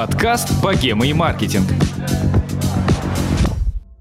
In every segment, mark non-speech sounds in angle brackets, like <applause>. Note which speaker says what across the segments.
Speaker 1: Подкаст «Богема и маркетинг».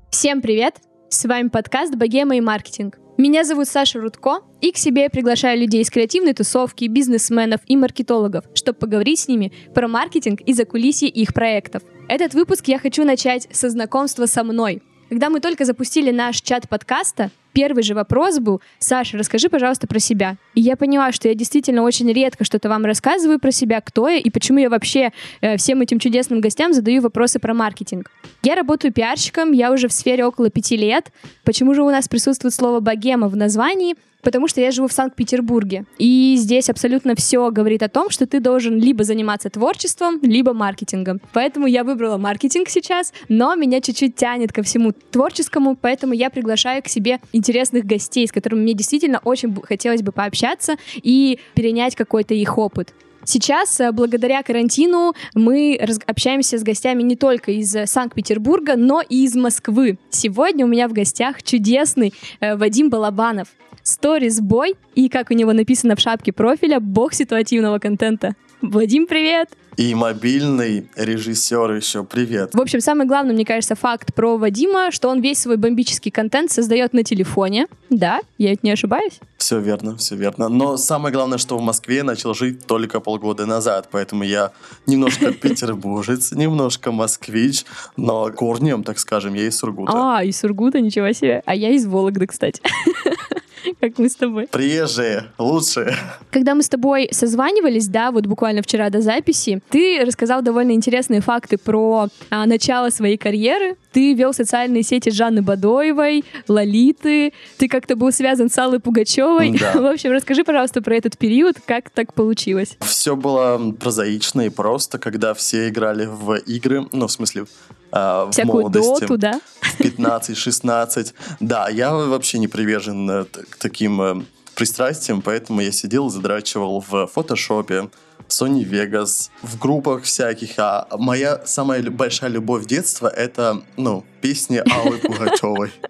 Speaker 2: Всем привет! С вами подкаст «Богема и маркетинг». Меня зовут Саша Рудко, и к себе я приглашаю людей из креативной тусовки, бизнесменов и маркетологов, чтобы поговорить с ними про маркетинг и закулисье их проектов. Этот выпуск я хочу начать со знакомства со мной. Когда мы только запустили наш чат подкаста, первый же вопрос был, Саша, расскажи, пожалуйста, про себя. И я поняла, что я действительно очень редко что-то вам рассказываю про себя, кто я и почему я вообще э, всем этим чудесным гостям задаю вопросы про маркетинг. Я работаю пиарщиком, я уже в сфере около пяти лет. Почему же у нас присутствует слово «богема» в названии? Потому что я живу в Санкт-Петербурге. И здесь абсолютно все говорит о том, что ты должен либо заниматься творчеством, либо маркетингом. Поэтому я выбрала маркетинг сейчас, но меня чуть-чуть тянет ко всему творческому, поэтому я приглашаю к себе интересных гостей, с которыми мне действительно очень хотелось бы пообщаться и перенять какой-то их опыт. Сейчас, э, благодаря карантину, мы общаемся с гостями не только из э, Санкт-Петербурга, но и из Москвы. Сегодня у меня в гостях чудесный э, Вадим Балабанов. Stories бой и, как у него написано в шапке профиля, бог ситуативного контента. Вадим, привет!
Speaker 3: И мобильный режиссер еще, привет.
Speaker 2: В общем, самый главный, мне кажется, факт про Вадима, что он весь свой бомбический контент создает на телефоне. Да, я ведь не ошибаюсь?
Speaker 3: Все верно, все верно. Но самое главное, что в Москве я начал жить только полгода назад, поэтому я немножко <laughs> петербуржец, немножко москвич, но корнем, так скажем, я из Сургута.
Speaker 2: А, из Сургута, ничего себе. А я из Вологды, кстати. <laughs> как мы с тобой.
Speaker 3: Приезжие, лучшие.
Speaker 2: Когда мы с тобой созванивались, да, вот буквально вчера до записи, ты рассказал довольно интересные факты про а, начало своей карьеры. Ты вел социальные сети Жанны Бадоевой, Лолиты, ты как-то был связан с Аллой Пугачевой. Да. <laughs> В общем, расскажи, пожалуйста, про этот период, как так получилось.
Speaker 3: Все было прозаично и просто, когда все играли в игры, ну, в смысле,
Speaker 2: э, Всякую в молодости. доту, да?
Speaker 3: В 15-16. Да, я вообще не привержен э, к таким э, пристрастиям, поэтому я сидел задрачивал в фотошопе, Sony Vegas, в группах всяких. А моя самая большая любовь детства — это, ну, песни Аллы Пугачевой. <laughs>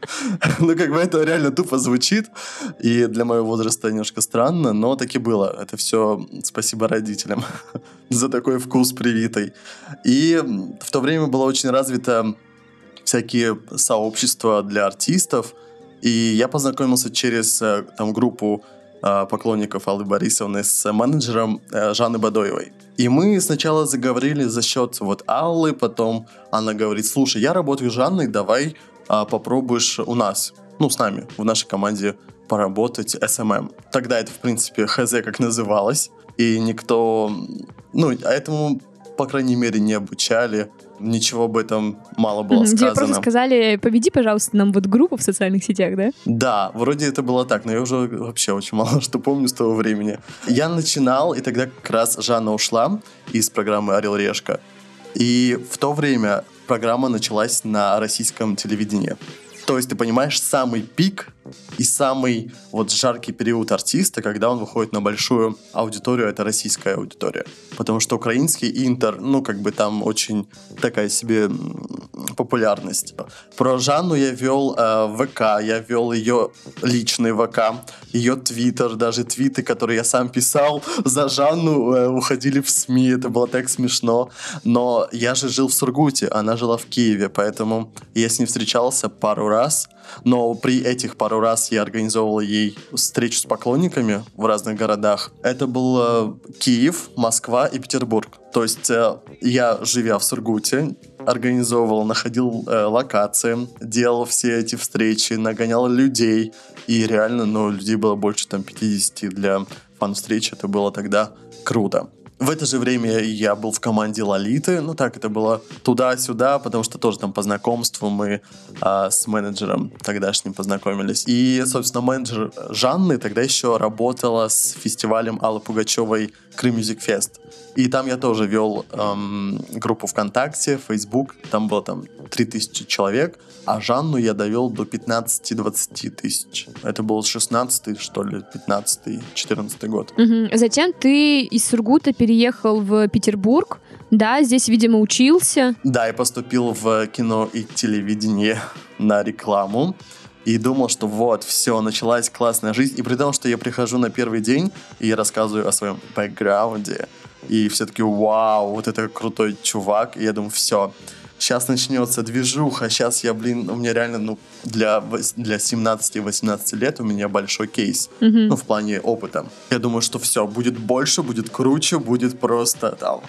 Speaker 3: Ну, как бы это реально тупо звучит, и для моего возраста немножко странно, но таки было. Это все спасибо родителям <laughs> за такой вкус привитый. И в то время было очень развито всякие сообщества для артистов, и я познакомился через э, там группу поклонников Аллы Борисовны с менеджером э, Жанны Бадоевой. И мы сначала заговорили за счет вот Аллы, потом она говорит, слушай, я работаю с Жанной, давай а, попробуешь у нас, ну, с нами, в нашей команде поработать SMM. Тогда это, в принципе, ХЗ как называлось, и никто, ну, а этому, по крайней мере, не обучали ничего об этом мало было сказано.
Speaker 2: Тебе просто сказали, победи, пожалуйста, нам вот группу в социальных сетях, да?
Speaker 3: Да, вроде это было так, но я уже вообще очень мало <laughs> что помню с того времени. Я начинал, и тогда как раз Жанна ушла из программы «Орел Решка». И в то время программа началась на российском телевидении. То есть, ты понимаешь, самый пик и самый вот жаркий период артиста, когда он выходит на большую аудиторию, это российская аудитория. Потому что украинский интер, ну, как бы там очень такая себе популярность. Про Жанну я вел э, ВК, я вел ее личный ВК, ее твиттер, даже твиты, которые я сам писал <laughs> за Жанну, э, уходили в СМИ, это было так смешно. Но я же жил в Сургуте, она жила в Киеве, поэтому я с ней встречался пару раз, но при этих пару раз я организовывал ей встречу с поклонниками в разных городах. Это был э, Киев, Москва и Петербург. То есть э, я, живя в Сургуте, организовывал, находил э, локации, делал все эти встречи, нагонял людей. И реально, ну, людей было больше там 50 для фан-встреч. Это было тогда круто. В это же время я был в команде Лолиты, ну так это было туда-сюда, потому что тоже там по знакомству мы а, с менеджером тогдашним познакомились. И, собственно, менеджер Жанны тогда еще работала с фестивалем Аллы Пугачевой Крым Music Fest. И там я тоже вел эм, группу ВКонтакте, Facebook, там было там 3000 человек, а Жанну я довел до 15-20 тысяч. Это был 16 что ли, 15-14 год.
Speaker 2: Угу. Затем ты из Сургута переехал в Петербург, да, здесь, видимо, учился.
Speaker 3: Да, я поступил в кино и телевидение на рекламу и думал, что вот, все, началась классная жизнь. И при том, что я прихожу на первый день и я рассказываю о своем бэкграунде, и все таки вау, вот это крутой чувак. И я думаю, все, сейчас начнется движуха, сейчас я, блин, у меня реально, ну, для, для 17-18 лет у меня большой кейс,
Speaker 2: Мгм.
Speaker 3: ну, в плане опыта. Я думаю, что все, будет больше, будет круче, будет просто там...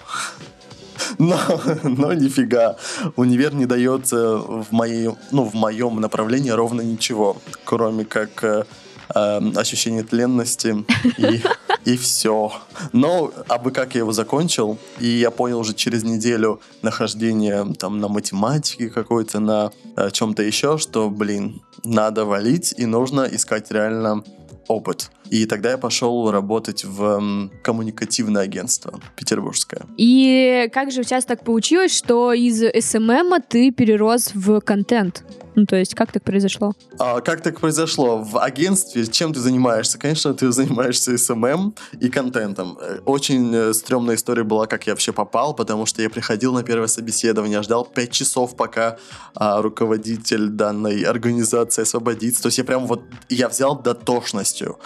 Speaker 3: Но, но нифига. Универ не дает э, в, моей, ну, в моем направлении ровно ничего, кроме как э, э, ощущение тленности и, и все. Но, а бы как я его закончил, и я понял уже через неделю нахождения там на математике какой-то, на э, чем-то еще, что, блин, надо валить и нужно искать реально опыт. И тогда я пошел работать в коммуникативное агентство петербургское.
Speaker 2: И как же тебя так получилось, что из SMM а ты перерос в контент? Ну, то есть, как так произошло?
Speaker 3: А как так произошло? В агентстве чем ты занимаешься? Конечно, ты занимаешься SMM и контентом. Э, Очень э, стрёмная история была, как я вообще попал, потому что я приходил на первое собеседование, ждал 5 часов, пока а, руководитель данной организации освободится. То есть я прям вот, я взял дотошностью.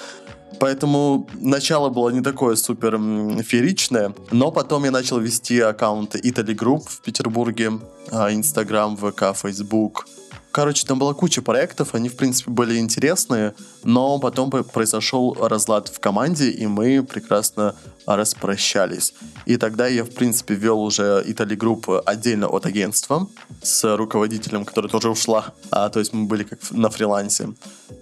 Speaker 3: Поэтому начало было не такое супер фееричное, но потом я начал вести аккаунты Italy Group в Петербурге, а, Инстаграм, ВК, Фейсбук. Короче, там была куча проектов, они, в принципе, были интересные, но потом по- произошел разлад в команде, и мы прекрасно распрощались. И тогда я, в принципе, вел уже Italy Group отдельно от агентства с руководителем, который тоже ушла. А, то есть мы были как на фрилансе.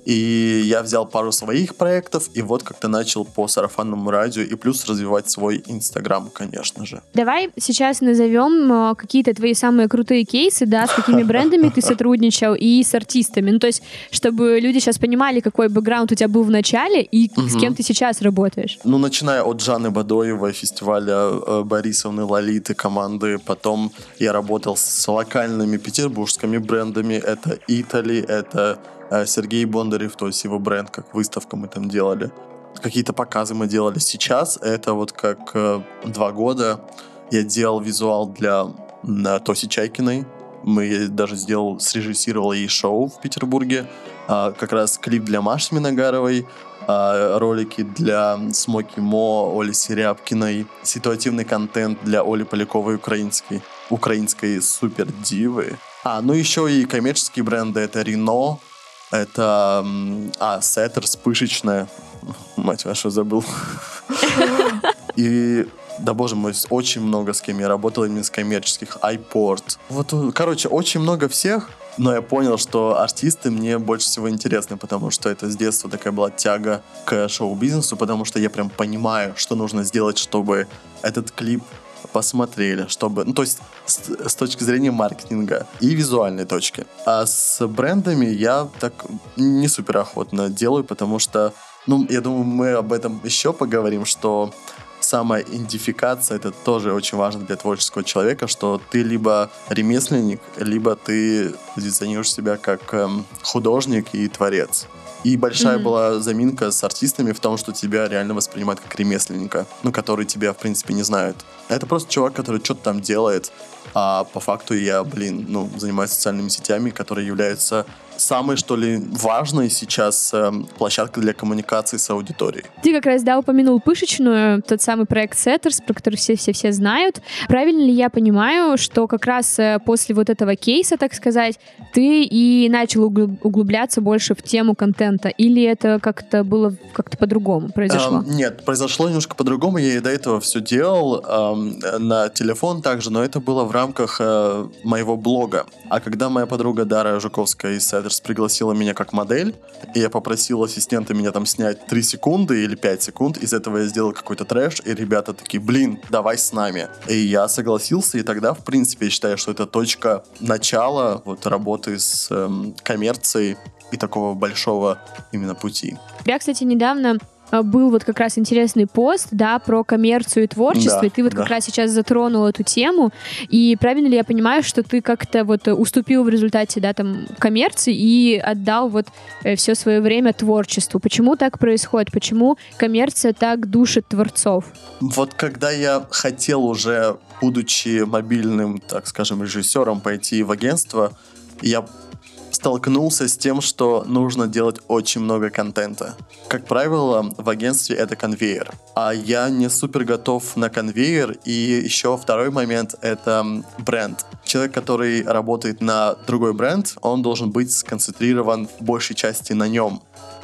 Speaker 3: И я взял пару своих проектов, и вот как-то начал по сарафанному радио, и плюс развивать свой Инстаграм, конечно же.
Speaker 2: Давай сейчас назовем э, какие-то твои самые крутые кейсы, да, с какими <laughs> брендами ты сотрудничал и с артистами. Ну, то есть, чтобы люди сейчас понимали, какой бэкграунд у тебя был в начале и с кем ты сейчас работаешь.
Speaker 3: Ну, начиная от Жанны Бадоевой, фестиваля э, Борисовны, Лолиты, команды. Потом я работал с локальными петербургскими брендами. Это Итали, это э, Сергей Бондарев, то есть его бренд, как выставка мы там делали. Какие-то показы мы делали. Сейчас это вот как э, два года я делал визуал для Тоси Чайкиной. Мы даже сделал, срежиссировал ей шоу в Петербурге. А, как раз клип для Маши Миногаровой, ролики для Смоки Мо, Оли Серябкиной, ситуативный контент для Оли Поляковой украинской, украинской супер дивы. А, ну еще и коммерческие бренды, это Рено, это, а, Сеттерс, пышечная, мать вашу, забыл. <laughs> И да боже мой, очень много с кем я работал именно с коммерческих. iPort. Вот, короче, очень много всех. Но я понял, что артисты мне больше всего интересны, потому что это с детства такая была тяга к шоу-бизнесу, потому что я прям понимаю, что нужно сделать, чтобы этот клип посмотрели, чтобы, ну, то есть с, с точки зрения маркетинга и визуальной точки. А с брендами я так не супер охотно делаю, потому что, ну, я думаю, мы об этом еще поговорим, что самая идентификация это тоже очень важно для творческого человека, что ты либо ремесленник, либо ты позиционируешь себя как эм, художник и творец. И большая
Speaker 2: Мгм.
Speaker 3: была заминка с артистами в том, что тебя реально воспринимают как ремесленника, ну, который тебя, в принципе, не знают. Это просто чувак, который что-то там делает, а по факту я, блин, ну, занимаюсь социальными сетями, которые являются самой, что ли, важной сейчас эм, площадкой для коммуникации с аудиторией.
Speaker 2: Ты как раз, да, упомянул пышечную, тот самый проект Setters, про который все-все-все знают. Правильно ли я понимаю, что как раз э, после вот этого кейса, так сказать, ты и начал угл- углубляться больше в тему контента? Или это как-то было как-то по-другому произошло?
Speaker 3: Эм, нет, произошло немножко по-другому. Я и до этого все делал эм, на телефон также, но это было в рамках э, моего блога. А когда моя подруга Дара Жуковская из Седерс пригласила меня как модель, и я попросил ассистента меня там снять 3 секунды или 5 секунд, из этого я сделал какой-то трэш, и ребята такие, блин, давай с нами. И я согласился, и тогда, в принципе, я считаю, что это точка начала вот работы с эм, коммерцией и такого большого именно пути.
Speaker 2: Тебя, кстати, недавно был вот как раз интересный пост, да, про коммерцию и творчество,
Speaker 3: Да,
Speaker 2: и ты вот
Speaker 3: да.
Speaker 2: как раз сейчас затронул эту тему, и правильно ли я понимаю, что ты как-то вот э, уступил в результате, да, там, коммерции и отдал вот все свое время творчеству? Почему так происходит? Почему коммерция так душит творцов?
Speaker 3: Вот когда я хотел уже, будучи мобильным, так скажем, режиссером, пойти в агентство, я столкнулся с тем, что нужно делать очень много контента. Как правило, в агентстве это конвейер. А я не супер готов на конвейер. И еще второй момент — это бренд. Человек, который работает на другой бренд, он должен быть сконцентрирован в большей части на нем.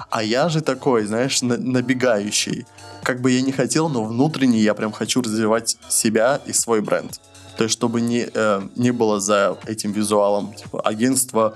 Speaker 3: А я же такой, знаешь, набегающий. Как бы я не хотел, но внутренне я прям хочу развивать себя и свой бренд. То есть, чтобы не, э, не было за этим визуалом типа, агентство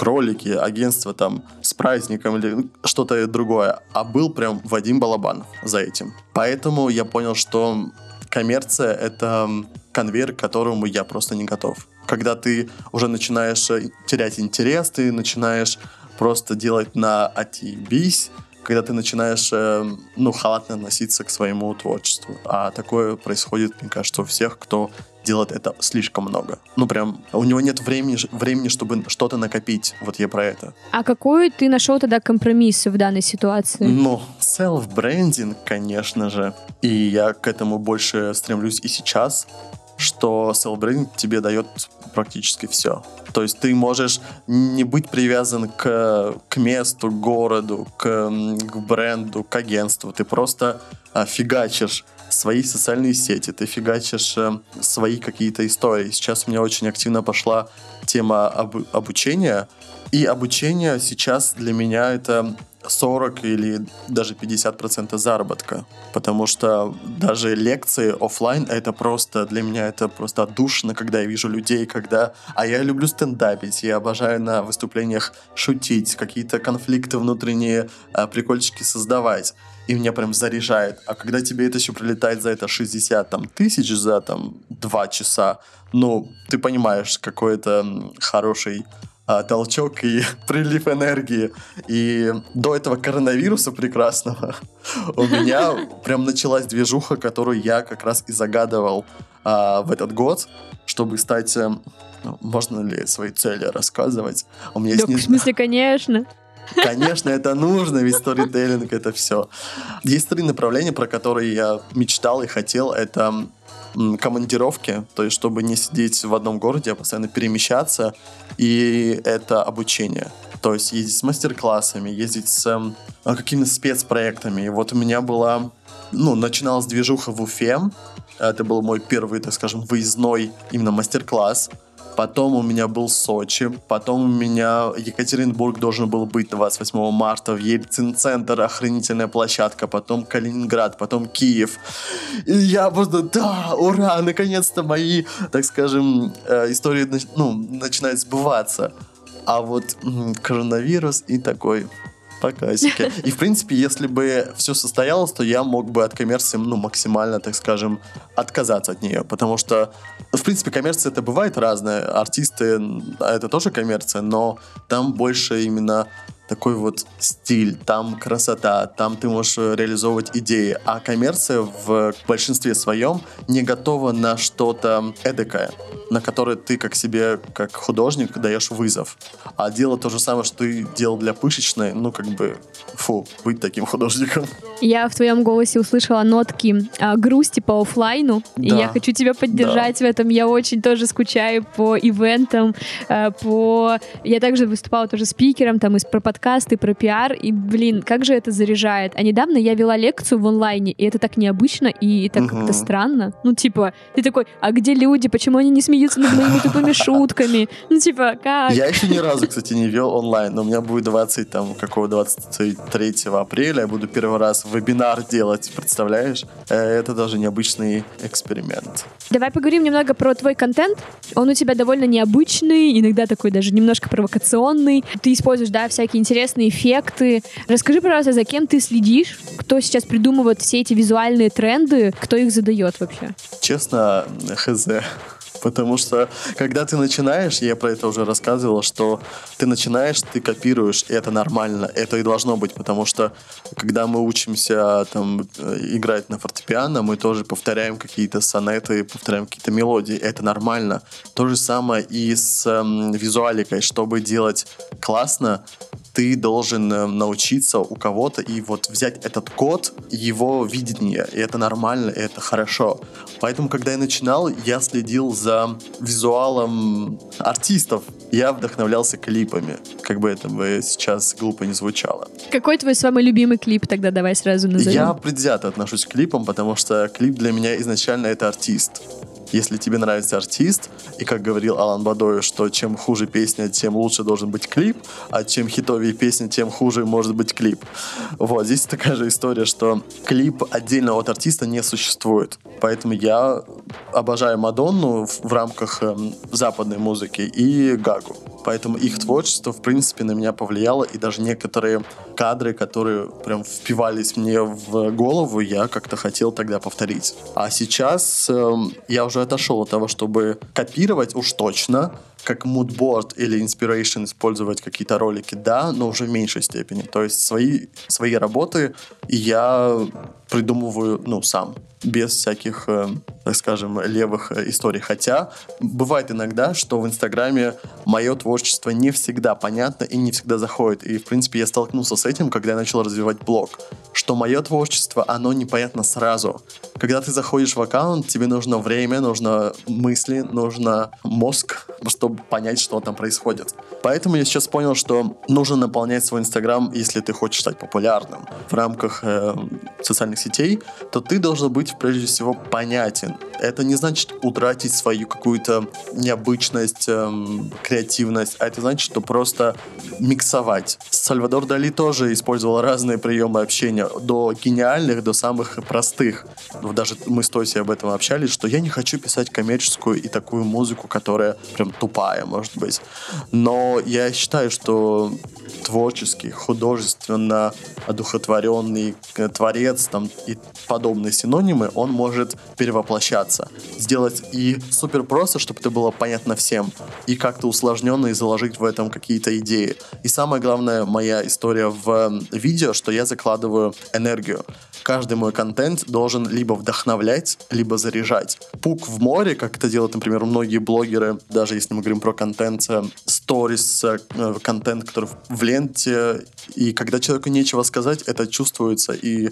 Speaker 3: кролики, агентство там с праздником или что-то другое, а был прям Вадим Балабанов за этим. Поэтому я понял, что коммерция — это конвейер, к которому я просто не готов. Когда ты уже начинаешь терять интерес, ты начинаешь просто делать на отъебись, когда ты начинаешь, э, ну, халатно относиться к своему творчеству. А такое происходит, мне кажется, у всех, кто делает это слишком много. Ну, прям, у него нет времени, времени чтобы что-то накопить. Вот я про это.
Speaker 2: А какой ты нашел тогда компромисс в данной ситуации?
Speaker 3: Ну, self-брендинг, конечно же. И я к этому больше стремлюсь и сейчас, что self-брендинг тебе дает практически все. То есть ты можешь не быть привязан к, к месту, к городу, к, к бренду, к агентству. Ты просто а, фигачишь свои социальные сети, ты фигачишь э, свои какие-то истории. Сейчас у меня очень активно пошла тема об, обучения, и обучение сейчас для меня это 40 или даже 50% заработка. Потому что даже лекции офлайн это просто для меня это просто душно, когда я вижу людей, когда... А я люблю стендапить, я обожаю на выступлениях шутить, какие-то конфликты внутренние, а, прикольчики создавать. И меня прям заряжает. А когда тебе это еще прилетает за это 60 там, тысяч за там 2 часа, ну, ты понимаешь, какой это хороший а, толчок и <laughs> прилив энергии. И до этого коронавируса прекрасного у меня прям началась движуха, которую я как раз и загадывал а, в этот год, чтобы стать... А, можно ли свои цели рассказывать?
Speaker 2: У меня да, есть... В смысле, конечно. <laughs>
Speaker 3: Конечно, это нужно, ведь сторителлинг это все. Есть три направления, про которые я мечтал и хотел. Это командировки, то есть чтобы не сидеть в одном городе, а постоянно перемещаться, и это обучение. То есть ездить с мастер-классами, ездить с э, какими-то спецпроектами. И вот у меня была, ну, начиналась движуха в Уфе. Это был мой первый, так скажем, выездной именно мастер-класс потом у меня был Сочи, потом у меня Екатеринбург должен был быть 28 марта, в Ельцин-центр, охранительная площадка, потом Калининград, потом Киев. И я просто, да, ура, наконец-то мои, так скажем, э, истории ну, начинают сбываться. А вот коронавирус и такой, по. И, в принципе, если бы все состоялось, то я мог бы от коммерции, ну, максимально, так скажем, отказаться от нее. Потому что, в принципе, коммерция это бывает разная. Артисты, это тоже коммерция, но там больше именно такой вот стиль, там красота, там ты можешь реализовывать идеи. А коммерция в большинстве своем не готова на что-то эдакое, на которое ты как себе, как художник, даешь вызов. А дело то же самое, что ты делал для пышечной, ну как бы, фу, быть таким художником.
Speaker 2: Я в твоем голосе услышала нотки а, грусти по офлайну, да. и я хочу тебя поддержать да. в этом. Я очень тоже скучаю по ивентам, а, по... Я также выступала тоже спикером там из про подкасты, про пиар, и, блин, как же это заряжает. А недавно я вела лекцию в онлайне, и это так необычно и так угу. как-то странно. Ну, типа, ты такой, а где люди, почему они не смеются над моими тупыми шутками? Ну, типа, как?
Speaker 3: Я еще ни разу, кстати, не вел онлайн, но у меня будет 20, там, какого 23 апреля, я буду первый раз вебинар делать, представляешь? Э, это даже необычный эксперимент.
Speaker 2: Давай поговорим немного про твой контент. Он у тебя довольно необычный, иногда такой даже немножко провокационный. Ты используешь, да, всякие интересные эффекты. Расскажи, пожалуйста, за кем ты следишь? Кто сейчас придумывает все эти визуальные тренды? Кто их задает вообще?
Speaker 3: Честно, хз. Потому что, когда ты начинаешь, я про это уже рассказывал, что ты начинаешь, ты копируешь, и это нормально, это и должно быть, потому что, когда мы учимся там играть на фортепиано, мы тоже повторяем какие-то сонеты, повторяем какие-то мелодии, это нормально. То же самое и с э, визуаликой, чтобы делать классно, ты должен э, научиться у кого-то и вот взять этот код, его видение, и это нормально, и это хорошо. Поэтому, когда я начинал, я следил за визуалом артистов, я вдохновлялся клипами, как бы это бы сейчас глупо не звучало.
Speaker 2: Какой твой самый любимый клип тогда давай сразу назовем?
Speaker 3: Я предвзято отношусь к клипам, потому что клип для меня изначально это артист. Если тебе нравится артист, и как говорил Алан Бадой, что чем хуже песня, тем лучше должен быть клип, а чем хитовее песня, тем хуже может быть клип. Вот, здесь такая же история, что клип отдельно от артиста не существует. Поэтому я обожаю Мадонну в, рамках эм, западной музыки и Гагу. Поэтому их творчество, в принципе, на меня повлияло, и даже некоторые кадры, которые прям впивались мне в голову, я как-то хотел тогда повторить. А сейчас эм, я уже отошел от того, чтобы копировать уж точно, как moodboard или inspiration использовать какие-то ролики, да, но уже в меньшей степени. То есть свои, свои работы я придумываю, ну, сам, без всяких, э, так скажем, левых э, историй. Хотя бывает иногда, что в Инстаграме мое творчество не всегда понятно и не всегда заходит. И, в принципе, я столкнулся с этим, когда я начал развивать блог, что мое творчество, оно непонятно сразу. Когда ты заходишь в аккаунт, тебе нужно время, нужно мысли, нужно мозг, чтобы понять, что там происходит. Поэтому я сейчас понял, что нужно наполнять свой Инстаграм, если ты хочешь стать популярным в рамках э, социальных сетей, то ты должен быть прежде всего понятен. Это не значит утратить свою какую-то необычность, эм, креативность, а это значит, что просто миксовать. Сальвадор Дали тоже использовал разные приемы общения, до гениальных, до самых простых. Даже мы с Тоси об этом общались, что я не хочу писать коммерческую и такую музыку, которая прям тупая, может быть. Но я считаю, что творческий, художественно одухотворенный э, творец там, и подобные синонимы, он может перевоплощаться. Сделать и супер просто, чтобы это было понятно всем, и как-то усложненно и заложить в этом какие-то идеи. И самое главное, моя история в видео, что я закладываю энергию. Каждый мой контент должен либо вдохновлять, либо заряжать. Пук в море, как это делают, например, многие блогеры, даже если мы говорим про контент, сторис, э, контент, который в ленте, и когда человеку нечего сказать, это чувствуется, и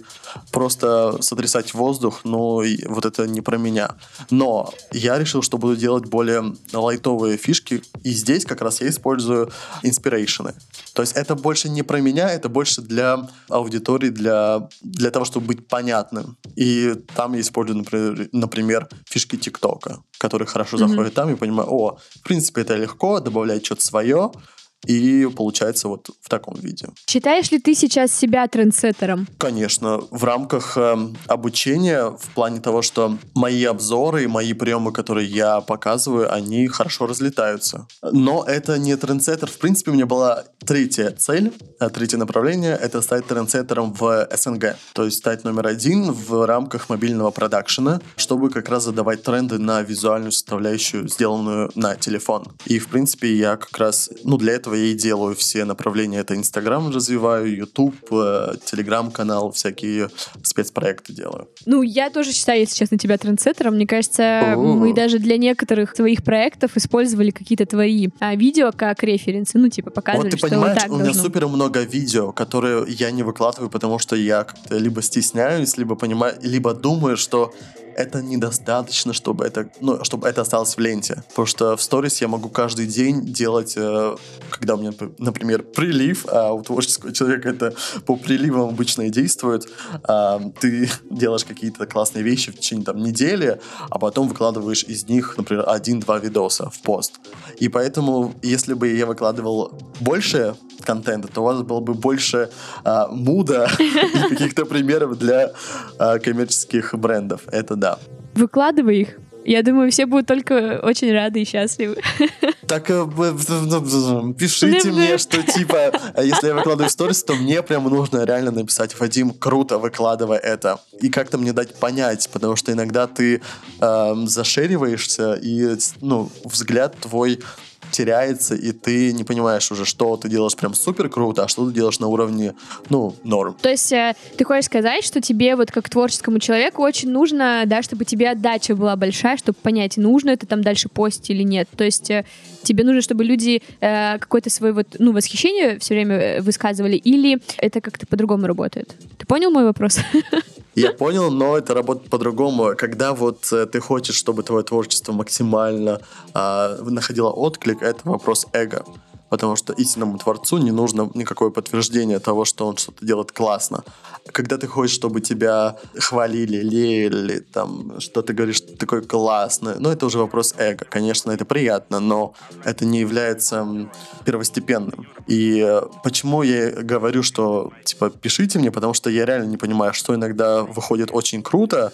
Speaker 3: просто сотрясать воздух, ну, вот это не про меня. Но я решил, что буду делать более лайтовые фишки, и здесь как раз я использую инспирейшены. То есть это больше не про меня, это больше для аудитории, для, для того, чтобы быть понятным. И там я использую, например, например фишки ТикТока, которые хорошо mm-hmm. заходят там, и понимаю, о, в принципе, это легко, добавлять что-то свое, и получается вот в таком виде.
Speaker 2: Считаешь ли ты сейчас себя трендсеттером?
Speaker 3: Конечно. В рамках э, обучения, в плане того, что мои обзоры и мои приемы, которые я показываю, они хорошо разлетаются. Но это не трендсеттер. В принципе, у меня была третья цель, э, третье направление — это стать трендсеттером в СНГ. То есть стать номер один в рамках мобильного продакшена, чтобы как раз задавать тренды на визуальную составляющую, сделанную на телефон. И, в принципе, я как раз, ну, для этого этого я и делаю все направления. Это Инстаграм развиваю, Ютуб, э, Телеграм-канал, всякие спецпроекты делаю.
Speaker 2: Ну, я тоже считаю, если честно, тебя трендсеттером. Мне кажется, О-о-о. мы даже для некоторых твоих проектов использовали какие-то твои а, видео как референсы. Ну, типа, показывали,
Speaker 3: вот ты
Speaker 2: что
Speaker 3: понимаешь,
Speaker 2: вот так
Speaker 3: у меня
Speaker 2: должно.
Speaker 3: супер много видео, которые я не выкладываю, потому что я как-то либо стесняюсь, либо понимаю, либо думаю, что это недостаточно, чтобы это, ну, чтобы это осталось в ленте. Потому что в сторис я могу каждый день делать, э, когда у меня, например, прилив, а у творческого человека это по приливам обычно и действует. Э, ты <laughs> делаешь какие-то классные вещи в течение там недели, а потом выкладываешь из них, например, один-два видоса в пост. И поэтому, если бы я выкладывал больше контента, то у вас было бы больше а, муда <laughs> и каких-то примеров для а, коммерческих брендов. Это да.
Speaker 2: Выкладывай их. Я думаю, все будут только очень рады и счастливы.
Speaker 3: Так э, пишите мне, что типа, а если я выкладываю сторис, то мне прям нужно реально написать, Вадим, круто, выкладывай это. И как-то мне дать понять, потому что иногда ты э, зашериваешься, и ну, взгляд твой теряется, и ты не понимаешь уже, что ты делаешь прям супер круто, а что ты делаешь на уровне, ну, норм.
Speaker 2: То есть э, ты хочешь сказать, что тебе вот как творческому человеку очень нужно, да, чтобы тебе отдача была большая, чтобы понять, нужно это там дальше постить или нет. То есть э, тебе нужно, чтобы люди э, какое-то свое вот, ну, восхищение все время э, высказывали, или это как-то по-другому работает? Ты понял мой вопрос?
Speaker 3: Я понял, но это работает по-другому. Когда вот э, ты хочешь, чтобы твое творчество максимально э, находило отклик, это вопрос эго потому что истинному творцу не нужно никакое подтверждение того, что он что-то делает классно. Когда ты хочешь, чтобы тебя хвалили, лелеяли, там, что ты говоришь, что ты такой классный, ну, это уже вопрос эго. Конечно, это приятно, но это не является первостепенным. И э, почему я говорю, что, типа, пишите мне, потому что я реально не понимаю, что иногда выходит очень круто,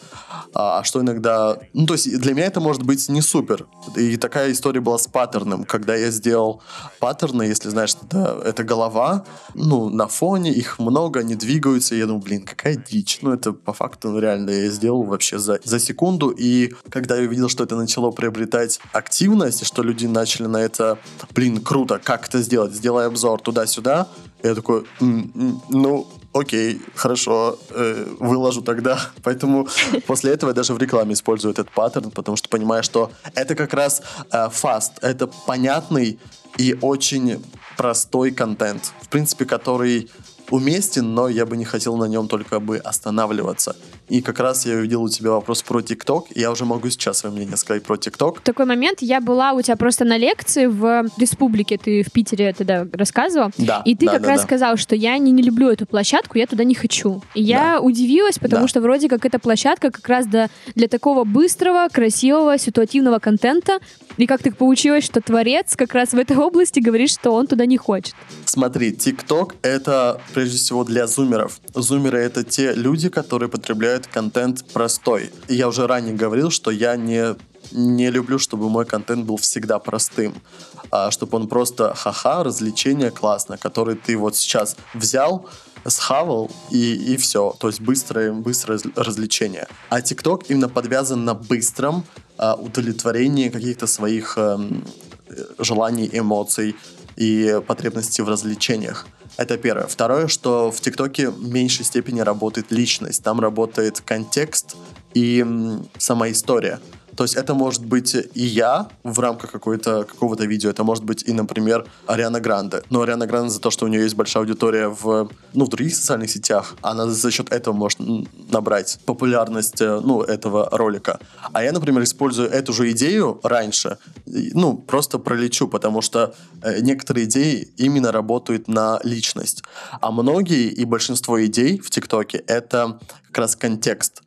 Speaker 3: а, а что иногда... Ну, то есть для меня это может быть не супер. И такая история была с паттерном, когда я сделал паттерн, паттерны, если знаешь, это, это голова, ну, на фоне, их много, они двигаются, и я думаю, блин, какая дичь. Ну, это по факту ну, реально я сделал вообще за, за секунду, и когда я увидел, что это начало приобретать активность, и что люди начали на это, блин, круто, как это сделать, сделай обзор туда-сюда, я такой, ну, окей, хорошо, э, выложу тогда. <laughs> Поэтому после этого я даже в рекламе использую этот паттерн, потому что понимаю, что это как раз э, fast, это понятный и очень простой контент, в принципе, который уместен, но я бы не хотел на нем только бы останавливаться. И как раз я увидел у тебя вопрос про ТикТок, и я уже могу сейчас свое мнение сказать про ТикТок.
Speaker 2: Такой момент, я была у тебя просто на лекции в республике, ты в Питере тогда рассказывал,
Speaker 3: да,
Speaker 2: и ты
Speaker 3: да,
Speaker 2: как
Speaker 3: да,
Speaker 2: раз
Speaker 3: да.
Speaker 2: сказал, что я не, не люблю эту площадку, я туда не хочу. И я
Speaker 3: Да.
Speaker 2: удивилась, потому
Speaker 3: Да.
Speaker 2: что вроде как эта площадка как раз для, для такого быстрого, красивого, ситуативного контента, и как так получилось, что творец как раз в этой области говорит, что он туда не хочет.
Speaker 3: Смотри, ТикТок — это прежде всего для зумеров. Зумеры — это те люди, которые потребляют контент простой. И я уже ранее говорил, что я не не люблю, чтобы мой контент был всегда простым, а чтобы он просто ха-ха, развлечение классно, который ты вот сейчас взял, схавал и, и все. То есть быстрое, быстрое раз- развлечение. А ТикТок именно подвязан на быстром а, удовлетворении каких-то своих эм, э, желаний, эмоций и потребностей в развлечениях. Это первое. Второе, что в ТикТоке в меньшей степени работает личность. Там работает контекст и сама история. То есть это может быть и я в рамках какой-то, какого-то видео, это может быть и, например, Ариана Гранде. Но Ариана Гранде за то, что у нее есть большая аудитория в, ну, в других социальных сетях, она за счет этого может набрать популярность э, ну, этого ролика. А я, например, использую эту же идею раньше, ну, просто пролечу, потому что э, некоторые идеи именно работают на личность. А многие и большинство идей в ТикТоке — это как раз контекст.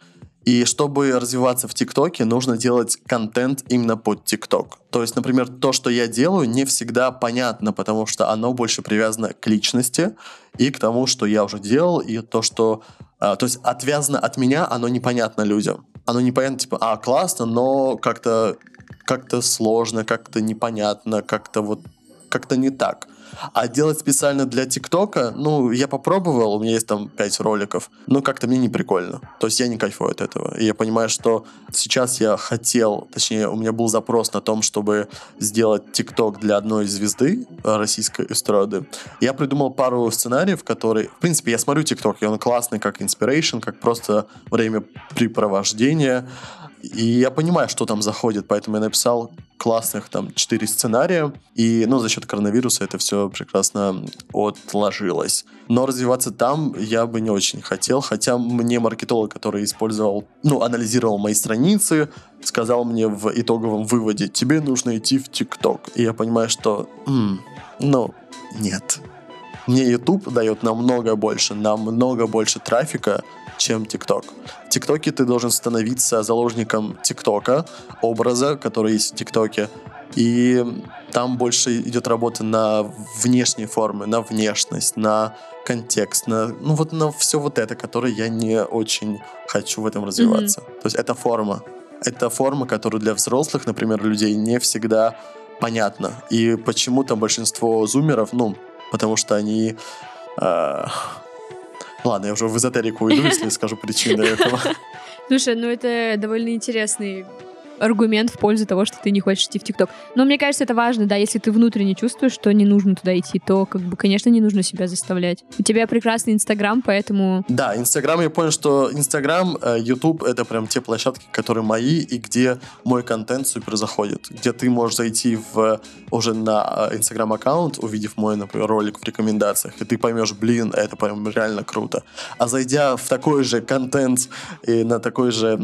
Speaker 3: И чтобы развиваться в ТикТоке, нужно делать контент именно под ТикТок. То есть, например, то, что я делаю, не всегда понятно, потому что оно больше привязано к личности и к тому, что я уже делал, и то, что... а, то есть, отвязано от меня, оно непонятно людям. Оно непонятно, типа, а, классно, но как-то как-то сложно, как-то непонятно, как-то вот как-то не так. А делать специально для ТикТока, ну, я попробовал, у меня есть там 5 роликов, но как-то мне не прикольно. То есть я не кайфую от этого. И я понимаю, что сейчас я хотел, точнее, у меня был запрос на том, чтобы сделать ТикТок для одной звезды российской эстрады. Я придумал пару сценариев, которые... В принципе, я смотрю ТикТок, и он классный как inspiration, как просто времяпрепровождение. И я понимаю, что там заходит, поэтому я написал классных там четыре сценария, и, ну, за счет коронавируса это все прекрасно отложилось. Но развиваться там я бы не очень хотел, хотя мне маркетолог, который использовал, ну, анализировал мои страницы, сказал мне в итоговом выводе, тебе нужно идти в ТикТок. И я понимаю, что, м, ну, нет. Мне YouTube дает намного больше, намного больше трафика, чем TikTok. В ТикТоке ты должен становиться заложником ТикТока, образа, который есть в ТикТоке, и там больше идет работа на внешние формы, на внешность, на контекст, на, ну вот на все вот это, которое я не очень хочу в этом развиваться. То есть это форма. Это форма, которая для взрослых, например, людей не всегда понятна. И почему-то большинство зумеров, ну, потому что они... э, Ладно, я уже в эзотерику уйду, если скажу причины этого. <laughs>
Speaker 2: Слушай, ну это довольно интересный аргумент в пользу того, что ты не хочешь идти в ТикТок. Но мне кажется, это важно, да, если ты внутренне чувствуешь, что не нужно туда идти, то, как бы, конечно, не нужно себя заставлять. У тебя прекрасный Инстаграм, поэтому...
Speaker 3: Да, Инстаграм, я понял, что Инстаграм, Ютуб — это прям те площадки, которые мои, и где мой контент супер заходит. Где ты можешь зайти в уже на Инстаграм-аккаунт, увидев мой, например, ролик в рекомендациях, и ты поймешь, блин, это прям реально круто. А зайдя в такой же контент и на такой же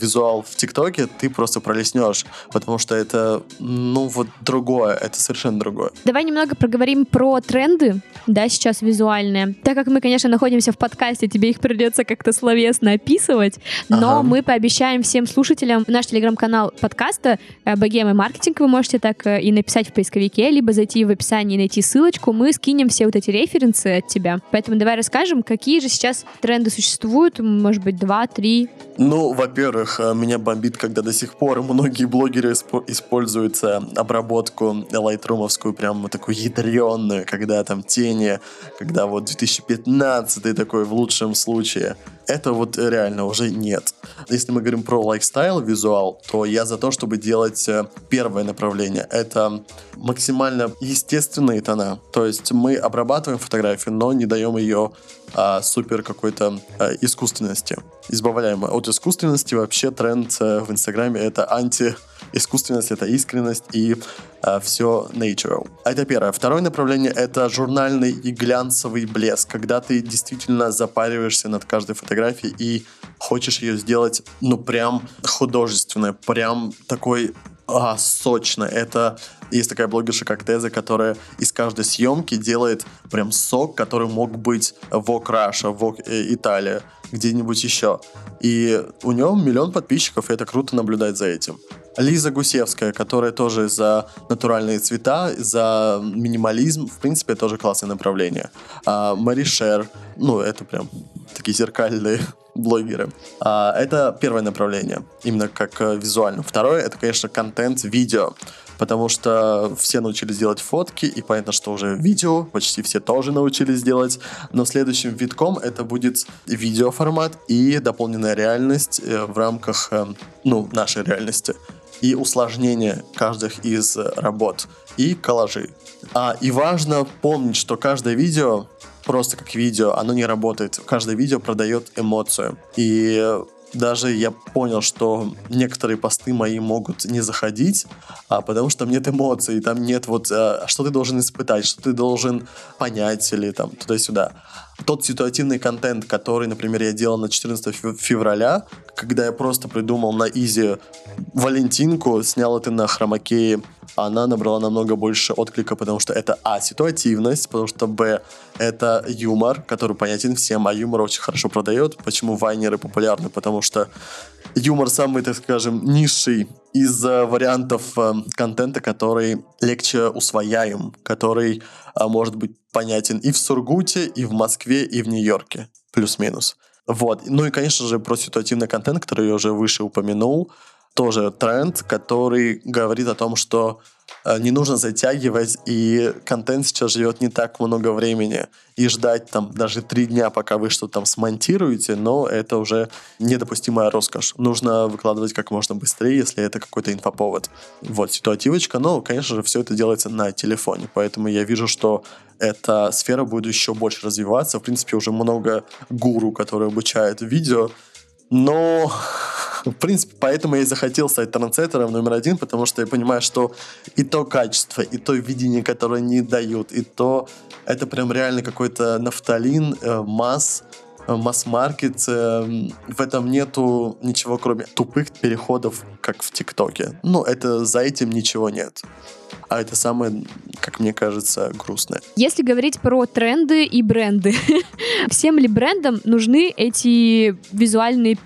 Speaker 3: визуал в ТикТоке, ты просто пролеснешь, потому что это, ну, вот другое, это совершенно другое.
Speaker 2: Давай немного проговорим про тренды, да, сейчас визуальные. Так как мы, конечно, находимся в подкасте, тебе их придется как-то словесно описывать, но ага. мы пообещаем всем слушателям наш телеграм-канал подкаста «Богема маркетинг» вы можете так э, и написать в поисковике, либо зайти в описание и найти ссылочку, мы скинем все вот эти референсы от тебя. Поэтому давай расскажем, какие же сейчас тренды существуют, может быть, два, три?
Speaker 3: Ну, во-первых, э, меня бомбит, когда до сих пор многие блогеры используют обработку лайтрумовскую, прям такую ядреную, когда там тени, когда вот 2015 такой в лучшем случае. Это вот реально уже нет. Если мы говорим про лайфстайл, визуал, то я за то, чтобы делать э, первое направление. Это максимально естественные тона. То есть мы обрабатываем фотографию, но не даем ее а, супер какой-то а, искусственности. Избавляем от искусственности. Вообще тренд а, в Инстаграме это анти искусственность, это искренность и а, все natural. Это первое. Второе направление это журнальный и глянцевый блеск, когда ты действительно запариваешься над каждой фотографией и хочешь ее сделать, ну, прям художественной, прям такой а, сочно. Это есть такая блогерша, как Теза, которая из каждой съемки делает прям сок, который мог быть в Раша, в Италия, где-нибудь еще. И у него миллион подписчиков, и это круто наблюдать за этим. Лиза Гусевская, которая тоже за натуральные цвета, за минимализм, в принципе, тоже классное направление. А, Мари Шер, ну, это прям такие зеркальные <laughs> блогеры. А, это первое направление, именно как э, визуально. Второе, это, конечно, контент, видео потому что все научились делать фотки, и понятно, что уже видео почти все тоже научились делать, но следующим витком это будет видеоформат и дополненная реальность э, в рамках, э, ну, нашей реальности и усложнение каждых из работ и коллажи. А, и важно помнить, что каждое видео просто как видео, оно не работает. Каждое видео продает эмоцию. И даже я понял, что некоторые посты мои могут не заходить, а, потому что там нет эмоций, там нет вот, а, что ты должен испытать, что ты должен понять или там туда-сюда. Тот ситуативный контент, который, например, я делал на 14 февраля, когда я просто придумал на изи Валентинку, снял это на хромакее, она набрала намного больше отклика, потому что это А, ситуативность, потому что Б, это юмор, который понятен всем, а юмор очень хорошо продает. Почему вайнеры популярны? Потому что юмор самый, так скажем, низший из вариантов э, контента, который легче усвояем, который э, может быть понятен и в Сургуте, и в Москве, и в Нью-Йорке, плюс-минус. Вот. Ну и, конечно же, про ситуативный контент, который я уже выше упомянул, тоже тренд, который говорит о том, что Э, не нужно затягивать, и контент сейчас живет не так много времени, и ждать там даже три дня, пока вы что-то там смонтируете, но это уже недопустимая роскошь. Нужно выкладывать как можно быстрее, если это какой-то инфоповод. Вот, ситуативочка, но, конечно же, все это делается на телефоне, поэтому я вижу, что эта сфера будет еще больше развиваться. В принципе, уже много гуру, которые обучают видео, но <laughs> в принципе, поэтому я и захотел стать трансцетером номер один, потому что я понимаю, что и то качество, и то видение, которое они дают, и то это прям реально какой-то нафталин, э, масс, масс-маркет. Э, в этом нету ничего, кроме тупых переходов, как в ТикТоке. Ну, это за этим ничего нет. А это самое, как мне кажется, грустное.
Speaker 2: Если говорить про тренды и бренды, <laughs> всем ли брендам нужны эти визуальные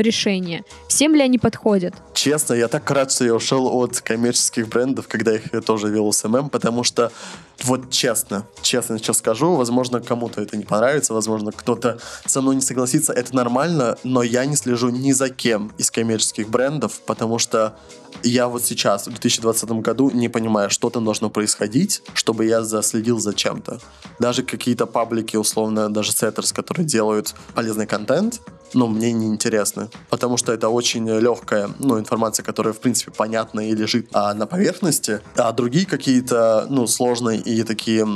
Speaker 2: решения? Всем ли они подходят?
Speaker 3: Честно, я так рад, что я ушел от коммерческих брендов, когда их я тоже вел SMM, потому что, вот честно, честно сейчас скажу, возможно, кому-то это не понравится, возможно, кто-то со мной не согласится, это нормально, но я не слежу ни за кем из коммерческих брендов, потому что я вот сейчас, в 2020 году, не понимаю, что там должно происходить, чтобы я заследил за чем-то. Даже какие-то паблики, условно, даже сеттерс, которые делают полезный контент, ну, мне не интересны. Потому что это очень легкая, ну, информация, которая, в принципе, понятна и лежит а, на поверхности. А другие какие-то, ну, сложные и такие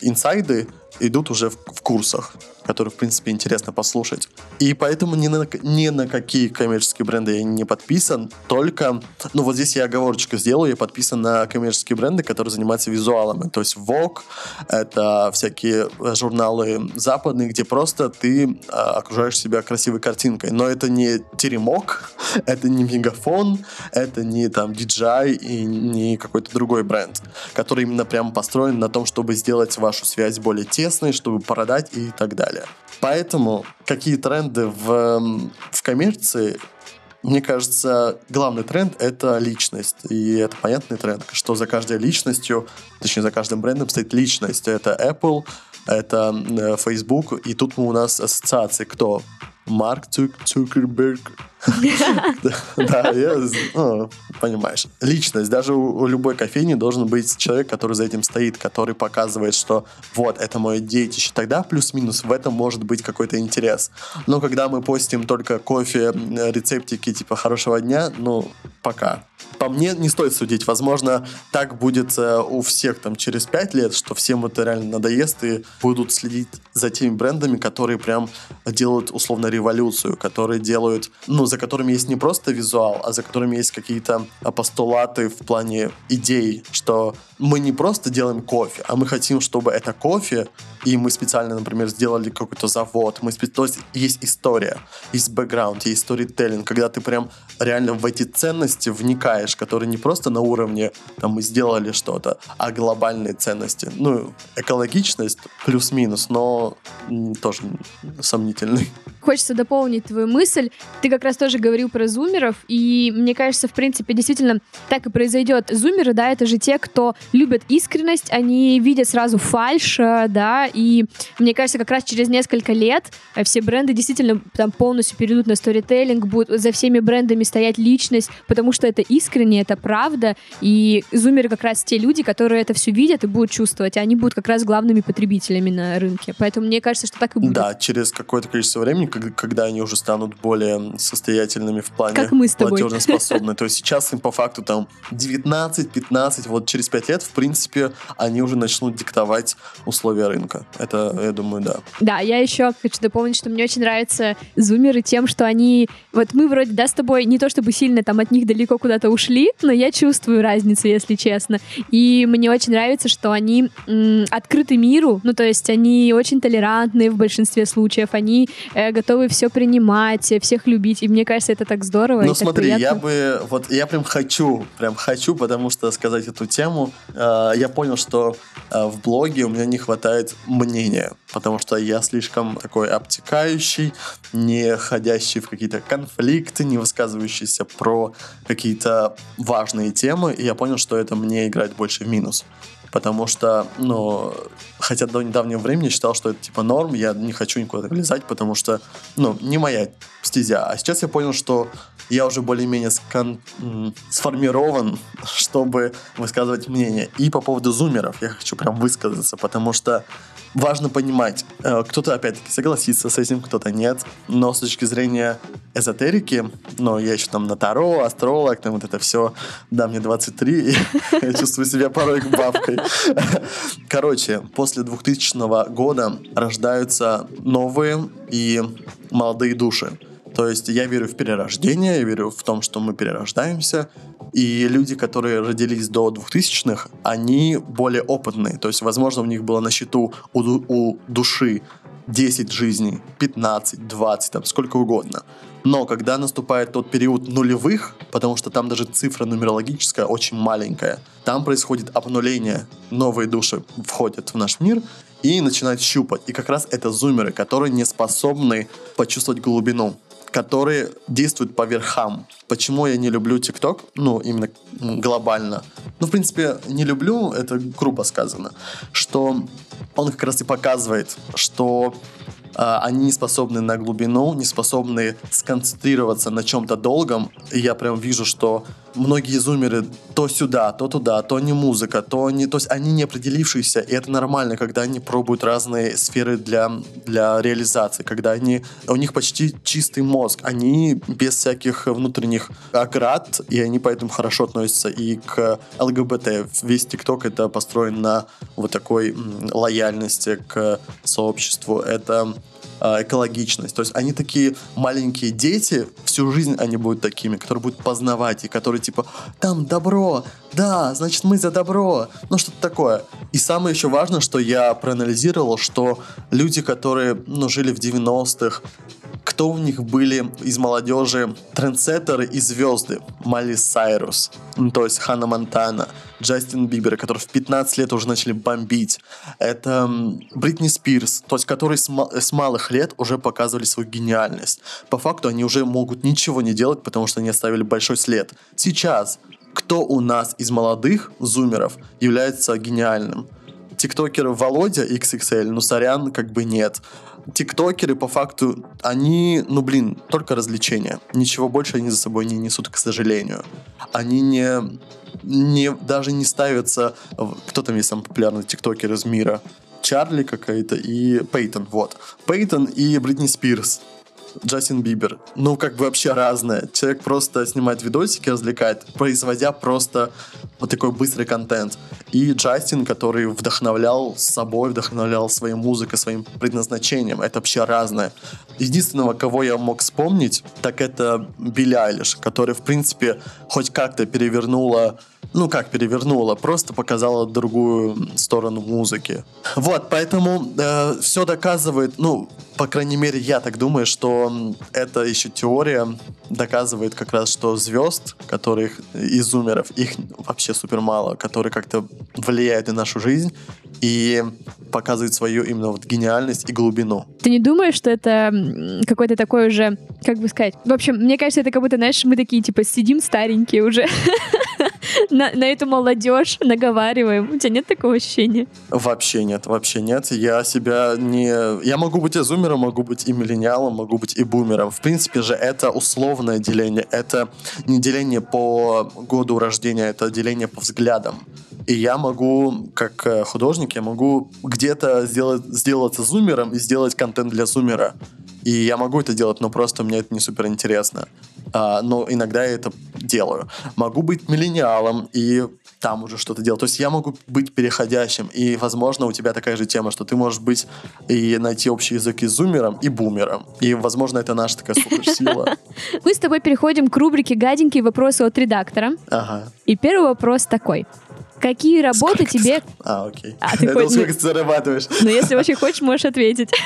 Speaker 3: инсайды идут уже в, в курсах который, в принципе, интересно послушать. И поэтому ни на, ни на какие коммерческие бренды я не подписан, только, ну вот здесь я оговорочку сделаю, я подписан на коммерческие бренды, которые занимаются визуалами, то есть Vogue, это всякие журналы западные, где просто ты а, окружаешь себя красивой картинкой, но это не теремок, <laughs> это не мегафон, это не там DJI и не какой-то другой бренд, который именно прям построен на том, чтобы сделать вашу связь более тесной, чтобы продать и так далее. Поэтому какие тренды в, в коммерции мне кажется, главный тренд — это личность. И это понятный тренд, что за каждой личностью, точнее, за каждым брендом стоит личность. Это Apple, это э, Facebook, и тут у нас ассоциации. Кто? Марк Цукерберг. <laughs> Да, я, ну, понимаешь. Личность. Даже у любой кофейни должен быть человек, который за этим стоит, который показывает, что вот, это мое детище. Тогда плюс-минус в этом может быть какой-то интерес. Но когда мы постим только кофе, рецептики типа хорошего дня, ну, пока. По мне не стоит судить. Возможно, так будет э, у всех там через пять лет, что всем это реально надоест и будут следить за теми брендами, которые прям делают условно революцию, которые делают, ну, за которыми есть не просто визуал, а за которыми есть какие-то постулаты в плане идей, что мы не просто делаем кофе, а мы хотим, чтобы это кофе, и мы специально, например, сделали какой-то завод, мы спе... то есть есть история, есть бэкграунд, есть сторителлинг, когда ты прям реально в эти ценности вникаешь, которые не просто на уровне, там, мы сделали что-то, а глобальные ценности. Ну, экологичность плюс-минус, но тоже сомнительный.
Speaker 2: Хочется дополнить твою мысль. Ты как раз тоже говорил про зумеров, и мне кажется, в принципе, действительно так и произойдет. Зумеры, да, это же те, кто любят искренность, они видят сразу фальш, э, да, и мне кажется, как раз через несколько лет э, все бренды действительно там полностью перейдут на сторителлинг, будут за всеми брендами стоять личность, потому что это искренне, это правда, и зумеры как раз те люди, которые это все видят и будут чувствовать, и они будут как раз главными потребителями на рынке. Поэтому мне кажется, что так и будет.
Speaker 3: Да, через какое-то количество времени, когда они уже станут более состоятельными в плане
Speaker 2: как мы с тобой.
Speaker 3: платежеспособны. То <laughs> есть сейчас им по факту там 19-15, вот через 5 лет, в принципе, они уже начнут диктовать условия рынка. Это, я думаю, да.
Speaker 2: Да, я еще хочу дополнить, что мне очень нравятся зумеры тем, что они... Вот мы вроде, да, с тобой не то чтобы сильно там от них далеко куда-то ушли, но я чувствую разницу, если честно. И мне очень нравится, что они м, открыты миру, ну, то есть они очень толерантные в большинстве случаев, они э, готовы все принимать, всех любить, и мне кажется, это так здорово.
Speaker 3: Ну, смотри, я бы... Вот я прям хочу, прям хочу, потому что сказать эту тему, э, я понял, что э, в блоге у меня не хватает мнения, потому что я слишком такой обтекающий, не ходящий в какие-то конфликты, не высказывающийся про какие-то важные темы, и я понял, что это мне играет больше в минус потому что, ну, хотя до недавнего времени считал, что это типа норм, я не хочу никуда влезать, потому что, ну, не моя стезя. А сейчас я понял, что я уже более-менее скон... сформирован, чтобы высказывать мнение. И по поводу зумеров я хочу прям высказаться, потому что важно понимать, э, кто-то опять-таки согласится с этим, кто-то нет, но с точки зрения эзотерики, ну, я еще там на Таро, астролог, там вот это все, да, мне 23, и <laughs> я чувствую себя порой бабкой. <laughs> Короче, после 2000 года рождаются новые и молодые души. То есть я верю в перерождение, я верю в том, что мы перерождаемся, и люди, которые родились до 2000-х, они более опытные. То есть, возможно, у них было на счету у, у души 10 жизней, 15, 20, там, сколько угодно. Но когда наступает тот период нулевых, потому что там даже цифра нумерологическая очень маленькая, там происходит обнуление, новые души входят в наш мир и начинают щупать. И как раз это зумеры, которые не способны почувствовать глубину которые действуют по верхам. Почему я не люблю ТикТок? Ну, именно глобально. Ну, в принципе, не люблю, это грубо сказано. Что он как раз и показывает, что а, они не способны на глубину, не способны сконцентрироваться на чем-то долгом. И я прям вижу, что многие зумеры то сюда, то туда, то не музыка, то не... То есть они не определившиеся, и это нормально, когда они пробуют разные сферы для, для реализации, когда они... У них почти чистый мозг, они без всяких внутренних оград, и они поэтому хорошо относятся и к ЛГБТ. Весь ТикТок это построен на вот такой лояльности к сообществу. Это экологичность. То есть они такие маленькие дети, всю жизнь они будут такими, которые будут познавать, и которые типа, там добро, да, значит мы за добро, ну что-то такое. И самое еще важное, что я проанализировал, что люди, которые ну, жили в 90-х, кто у них были из молодежи трендсеттеры и звезды? Майли Сайрус, ну, то есть Ханна Монтана, Джастин Бибер, которые в 15 лет уже начали бомбить. Это Бритни Спирс, то есть которые с, с малых лет уже показывали свою гениальность. По факту они уже могут ничего не делать, потому что они оставили большой след. Сейчас кто у нас из молодых зумеров является гениальным? Тиктокер Володя XXL, ну сорян, как бы нет тиктокеры по факту, они, ну блин, только развлечения. Ничего больше они за собой не несут, к сожалению. Они не, не даже не ставятся... Кто там есть самый популярный тиктокер из мира? Чарли какая-то и Пейтон, вот. Пейтон и Бритни Спирс. Джастин Бибер. Ну, как бы вообще разное. Человек просто снимает видосики, развлекает, производя просто вот такой быстрый контент. И Джастин, который вдохновлял собой, вдохновлял своей музыкой, своим предназначением. Это вообще разное. Единственного, кого я мог вспомнить, так это Билли Айлиш, который, в принципе, хоть как-то перевернула ну как перевернула, просто показала другую сторону музыки. Вот, поэтому э, все доказывает, ну, по крайней мере, я так думаю, что это еще теория доказывает как раз, что звезд, которых из умеров, их вообще супер мало, которые как-то влияют на нашу жизнь и показывают свою именно вот гениальность и глубину.
Speaker 2: Ты не думаешь, что это какой-то такой уже, как бы сказать, в общем, мне кажется, это как будто, знаешь, мы такие, типа, сидим старенькие уже <laughs> на, на эту молодежь наговариваем. У тебя нет такого ощущения?
Speaker 3: Вообще нет, вообще нет. Я себя не... Я могу быть и зумером, могу быть и миллениалом, могу быть и бумером. В принципе же это условное деление. Это не деление по году рождения, это деление по взглядам. И я могу, как э, художник, я могу где-то сделать, сделаться зумером и сделать контент для зумера. И я могу это делать, но просто мне это не супер интересно. А, но иногда я это делаю. Могу быть миллениалом и там уже что-то делать. То есть я могу быть переходящим. И, возможно, у тебя такая же тема, что ты можешь быть и найти общий язык и зумером, и бумером. И, возможно, это наша такая суперсила. <laughs>
Speaker 2: Мы с тобой переходим к рубрике «Гаденькие вопросы от редактора».
Speaker 3: Ага.
Speaker 2: И первый вопрос такой. Какие работы
Speaker 3: сколько
Speaker 2: тебе...
Speaker 3: А, окей.
Speaker 2: А, <laughs> ты
Speaker 3: Я
Speaker 2: хоть...
Speaker 3: сколько ты зарабатываешь.
Speaker 2: Ну, если очень хочешь, можешь ответить. <laughs>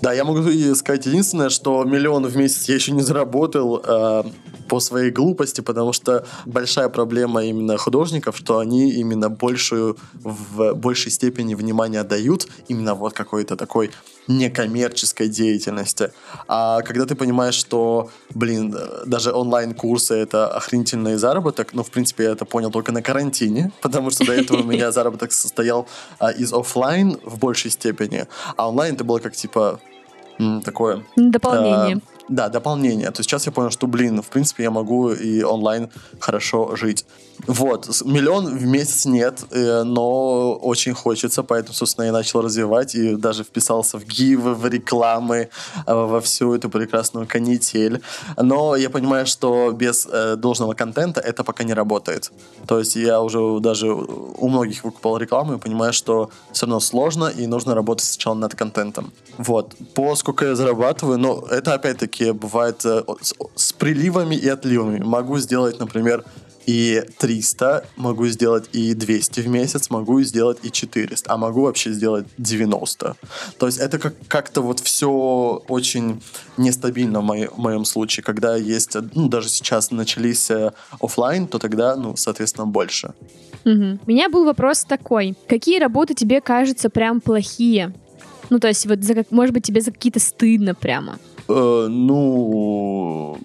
Speaker 3: Да, я могу сказать единственное, что миллион в месяц я еще не заработал э, по своей глупости, потому что большая проблема именно художников, что они именно большую, в большей степени внимания дают именно вот какой-то такой некоммерческой деятельности. А когда ты понимаешь, что, блин, даже онлайн-курсы — это охренительный заработок, ну, в принципе, я это понял только на карантине, <laughs> потому что до этого у меня <laughs> заработок состоял а, из офлайн в большей степени, а онлайн это было как, типа, такое...
Speaker 2: Дополнение.
Speaker 3: А, да, дополнение. То есть сейчас я понял, что, блин, в принципе, я могу и онлайн хорошо жить. Вот, миллион в месяц нет, э, но очень хочется, поэтому, собственно, я начал развивать и даже вписался в гивы, в рекламы, э, во всю эту прекрасную канитель. Но я понимаю, что без э, должного контента это пока не работает. То есть я уже даже у многих выкупал рекламу и понимаю, что все равно сложно и нужно работать сначала над контентом. Вот. По сколько я зарабатываю, но это опять-таки бывает с, с приливами и отливами. Могу сделать, например, и 300, могу сделать и 200 в месяц, могу сделать и 400, а могу вообще сделать 90. То есть это как- как-то вот все очень нестабильно в, мо- в моем случае. Когда есть, ну, даже сейчас начались э, офлайн, то тогда, ну, соответственно, больше.
Speaker 2: Угу. У меня был вопрос такой. Какие работы тебе кажутся прям плохие? Ну, то есть, вот, за, может быть, тебе за какие-то стыдно прямо?
Speaker 3: Э, ну,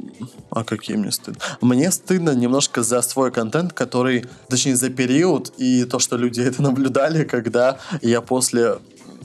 Speaker 3: а какие мне стыдно? Мне стыдно немножко за свой контент, который, точнее, за период и то, что люди это наблюдали, когда я после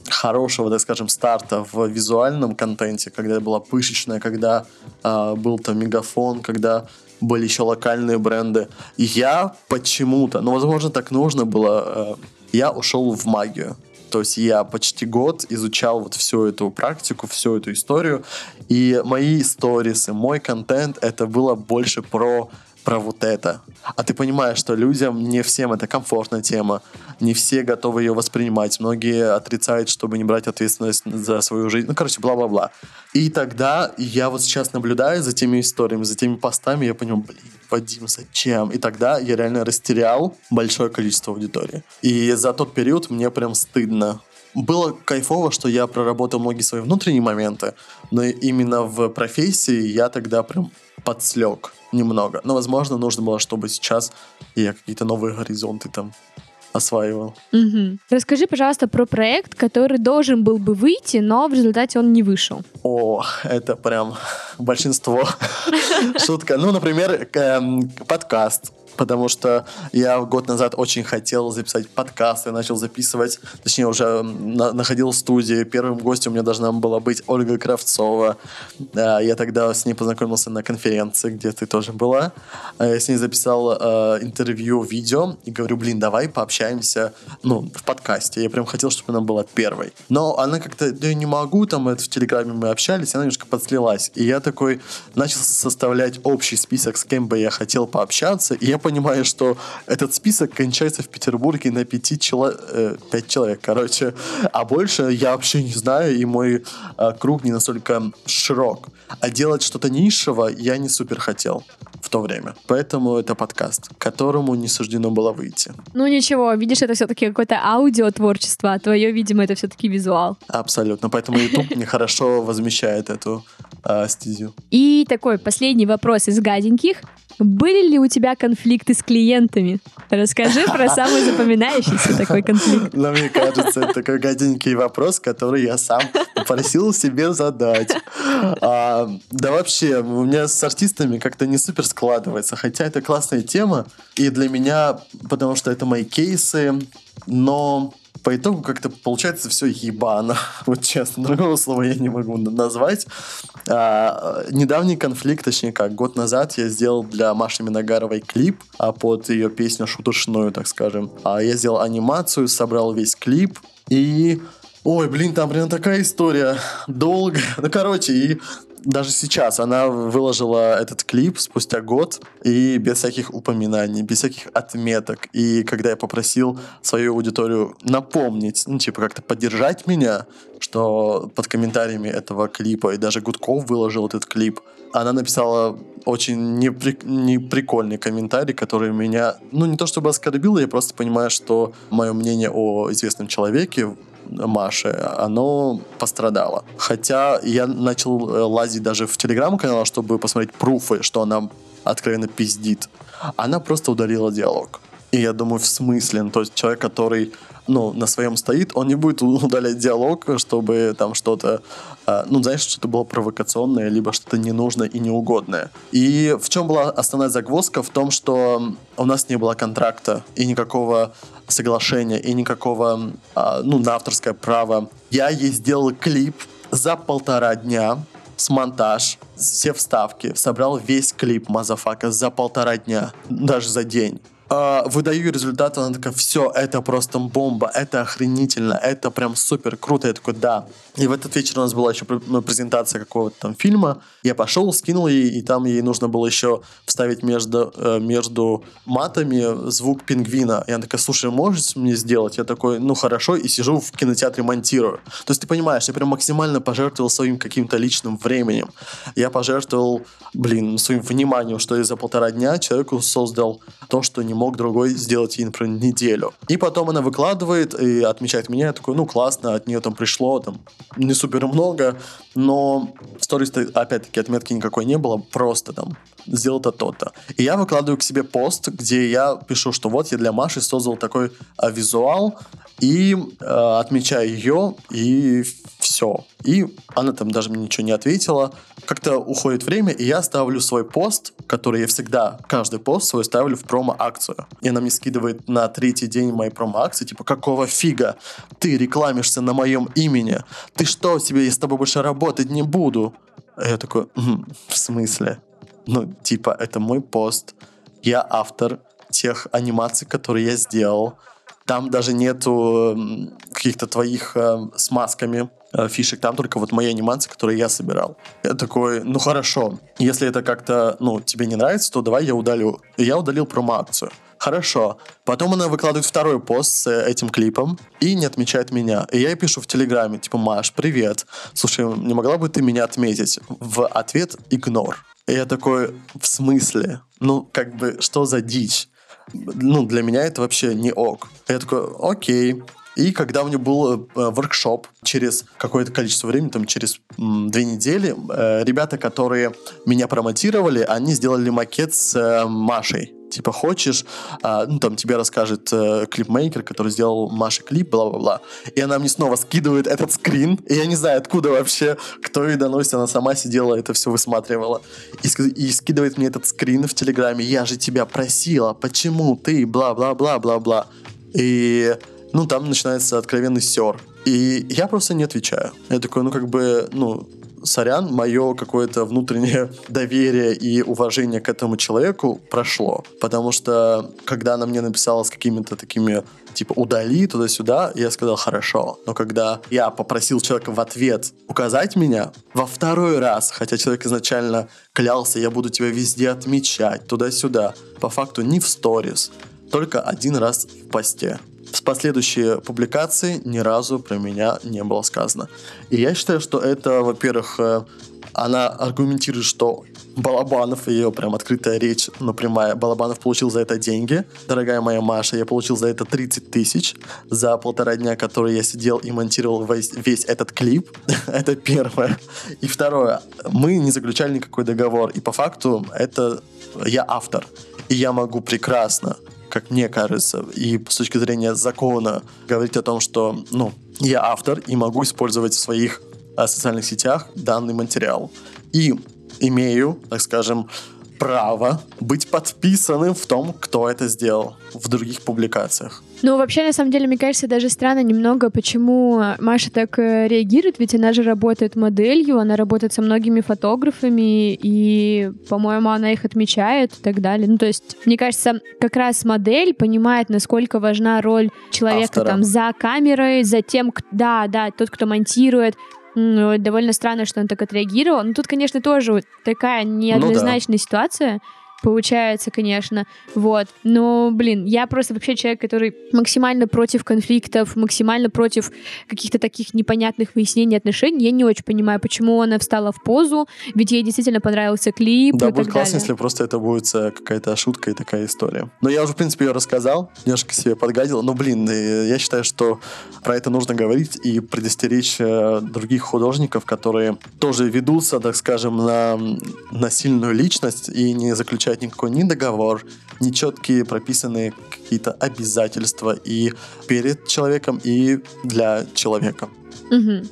Speaker 3: хорошего, так скажем, старта в визуальном контенте, когда была пышечная, когда э, был там мегафон, когда были еще локальные бренды. Я почему-то, ну, возможно, так нужно было, э, я ушел в магию. То есть я почти год изучал вот всю эту практику, всю эту историю. И мои сторисы, мой контент, это было больше про про вот это. А ты понимаешь, что людям не всем это комфортная тема, не все готовы ее воспринимать, многие отрицают, чтобы не брать ответственность за свою жизнь. Ну, короче, бла-бла-бла. И тогда я вот сейчас наблюдаю за теми историями, за теми постами, я понял, блин, Вадим, зачем? И тогда я реально растерял большое количество аудитории. И за тот период мне прям стыдно было кайфово, что я проработал многие свои внутренние моменты, но именно в профессии я тогда прям подслег немного. Но, возможно, нужно было, чтобы сейчас я какие-то новые горизонты там осваивал.
Speaker 2: Угу. Расскажи, пожалуйста, про проект, который должен был бы выйти, но в результате он не вышел.
Speaker 3: О, это прям <laughs> большинство. <laughs> Шутка. Ну, например, эм, подкаст потому что я год назад очень хотел записать подкаст, я начал записывать, точнее, уже на, находил студию. Первым гостем у меня должна была быть Ольга Кравцова. Я тогда с ней познакомился на конференции, где ты тоже была. Я с ней записал э, интервью, видео, и говорю, блин, давай пообщаемся, ну, в подкасте. Я прям хотел, чтобы она была первой. Но она как-то, я не могу, там, это в Телеграме мы общались, она немножко подслилась. И я такой начал составлять общий список, с кем бы я хотел пообщаться, и я понимаю, что этот список кончается в Петербурге на пяти чело... э, пять человек, короче. А больше я вообще не знаю, и мой э, круг не настолько широк. А делать что-то нишевое я не супер хотел в то время. Поэтому это подкаст, которому не суждено было выйти.
Speaker 2: Ну ничего, видишь, это все-таки какое-то аудио творчество, а твое, видимо, это все-таки визуал.
Speaker 3: Абсолютно. Поэтому YouTube нехорошо возмещает эту э, стезю.
Speaker 2: И такой последний вопрос из гаденьких. Были ли у тебя конфликты с клиентами? Расскажи про <laughs> самый запоминающийся такой конфликт.
Speaker 3: Ну, мне кажется, это такой гаденький вопрос, который я сам попросил себе задать. А, да вообще, у меня с артистами как-то не супер складывается, хотя это классная тема, и для меня, потому что это мои кейсы, но по итогу как-то получается все ебано. <laughs> Вот честно, другого слова я не могу назвать. А, недавний конфликт, точнее как, год назад я сделал для Маши Миногаровой клип а, под ее песню шуточную, так скажем. А, я сделал анимацию, собрал весь клип и Ой, блин, там прям такая история долгая. Ну, короче, и даже сейчас она выложила этот клип спустя год и без всяких упоминаний, без всяких отметок. И когда я попросил свою аудиторию напомнить, ну, типа, как-то поддержать меня, что под комментариями этого клипа, и даже Гудков выложил этот клип, она написала очень непри... неприкольный комментарий, который меня, ну, не то чтобы оскорбил, я просто понимаю, что мое мнение о известном человеке Маши, оно пострадало. Хотя я начал э, лазить даже в телеграм-канал, чтобы посмотреть пруфы, что она откровенно пиздит. Она просто удалила диалог. И я думаю, в смысле? Ну, то есть человек, который ну, на своем стоит, он не будет удалять диалог, чтобы там что-то, э, ну, знаешь, что-то было провокационное, либо что-то ненужное и неугодное. И в чем была основная загвоздка? В том, что у нас не было контракта и никакого соглашения, и никакого, э, ну, на авторское право. Я ей сделал клип за полтора дня, с монтаж, все вставки, собрал весь клип Мазафака за полтора дня, даже за день э, выдаю результат, она такая, все, это просто бомба, это охренительно, это прям супер круто. Я такой, да. И в этот вечер у нас была еще ну, презентация какого-то там фильма. Я пошел, скинул ей, и там ей нужно было еще вставить между, э, между матами звук пингвина. И она такая, слушай, можешь мне сделать? Я такой, ну хорошо, и сижу в кинотеатре монтирую. То есть ты понимаешь, я прям максимально пожертвовал своим каким-то личным временем. Я пожертвовал, блин, своим вниманием, что я за полтора дня человеку создал то, что не мог другой сделать ей, например, неделю. И потом она выкладывает и отмечает меня. Я такой, ну классно, от нее там пришло там не супер много, но в сторис опять-таки отметки никакой не было, просто там сделал то то-то. И я выкладываю к себе пост, где я пишу, что вот я для Маши создал такой а, визуал, и э, отмечаю ее, и все. И она там даже мне ничего не ответила. Как-то уходит время, и я ставлю свой пост, который я всегда, каждый пост свой ставлю в промо-акцию. И она мне скидывает на третий день моей промо-акции, типа, какого фига? Ты рекламишься на моем имени? Ты что себе, я с тобой больше работать не буду? А я такой, «М, в смысле? Ну, типа, это мой пост. Я автор тех анимаций, которые я сделал. Там даже нету каких-то твоих э, с масками э, фишек, там только вот мои анимации, которые я собирал. Я такой, ну хорошо, если это как-то, ну, тебе не нравится, то давай я удалю. И я удалил промо-акцию. Хорошо. Потом она выкладывает второй пост с э, этим клипом и не отмечает меня. И я ей пишу в Телеграме, типа, Маш, привет. Слушай, не могла бы ты меня отметить? В ответ игнор. И я такой, в смысле? Ну, как бы, что за дичь? Ну, для меня это вообще не ок. Я такой, окей. И когда у меня был э, воркшоп через какое-то количество времени, там через м, две недели, э, ребята, которые меня промотировали, они сделали макет с э, Машей. Типа, хочешь, а, ну, там тебе расскажет э, клипмейкер, который сделал Маше клип, бла-бла-бла. И она мне снова скидывает этот скрин, и я не знаю, откуда вообще, кто ей доносит, она сама сидела, это все высматривала. И, и скидывает мне этот скрин в Телеграме, я же тебя просила, почему ты, бла-бла-бла-бла-бла. И, ну, там начинается откровенный сер. И я просто не отвечаю. Я такой, ну, как бы, ну, сорян, мое какое-то внутреннее <laughs> доверие и уважение к этому человеку прошло. Потому что, когда она мне написала с какими-то такими, типа, удали туда-сюда, я сказал, хорошо. Но когда я попросил человека в ответ указать меня, во второй раз, хотя человек изначально клялся, я буду тебя везде отмечать, туда-сюда, по факту не в сторис, только один раз в посте. С последующие публикации ни разу про меня не было сказано. И я считаю, что это, во-первых, э, она аргументирует, что Балабанов, ее прям открытая речь, ну прямая, Балабанов получил за это деньги. Дорогая моя Маша, я получил за это 30 тысяч за полтора дня, которые я сидел и монтировал весь, весь этот клип. <laughs> это первое. И второе, мы не заключали никакой договор. И по факту это я автор. И я могу прекрасно как мне кажется, и с точки зрения закона говорить о том, что, ну, я автор и могу использовать в своих а, социальных сетях данный материал. И имею, так скажем, право быть подписанным в том, кто это сделал в других публикациях.
Speaker 2: Ну, вообще, на самом деле, мне кажется, даже странно немного, почему Маша так э, реагирует, ведь она же работает моделью, она работает со многими фотографами, и, по-моему, она их отмечает и так далее. Ну, то есть, мне кажется, как раз модель понимает, насколько важна роль человека
Speaker 3: Автора.
Speaker 2: там за камерой, за тем, да, да, тот, кто монтирует. Довольно странно, что он так отреагировал. Ну, тут, конечно, тоже вот такая неоднозначная ситуация получается, конечно, вот. Но, блин, я просто вообще человек, который максимально против конфликтов, максимально против каких-то таких непонятных выяснений отношений. Я не очень понимаю, почему она встала в позу, ведь ей действительно понравился клип
Speaker 3: Да,
Speaker 2: и
Speaker 3: будет
Speaker 2: так
Speaker 3: классно,
Speaker 2: далее.
Speaker 3: если просто это будет э, какая-то шутка и такая история. Но я уже, в принципе, ее рассказал, немножко себе подгадил. Но, блин, э, я считаю, что про это нужно говорить и предостеречь э, других художников, которые тоже ведутся, так скажем, на м, насильную личность и не заключают никакой ни договор, ни четкие прописанные какие-то обязательства и перед человеком, и для человека.
Speaker 2: Мгм.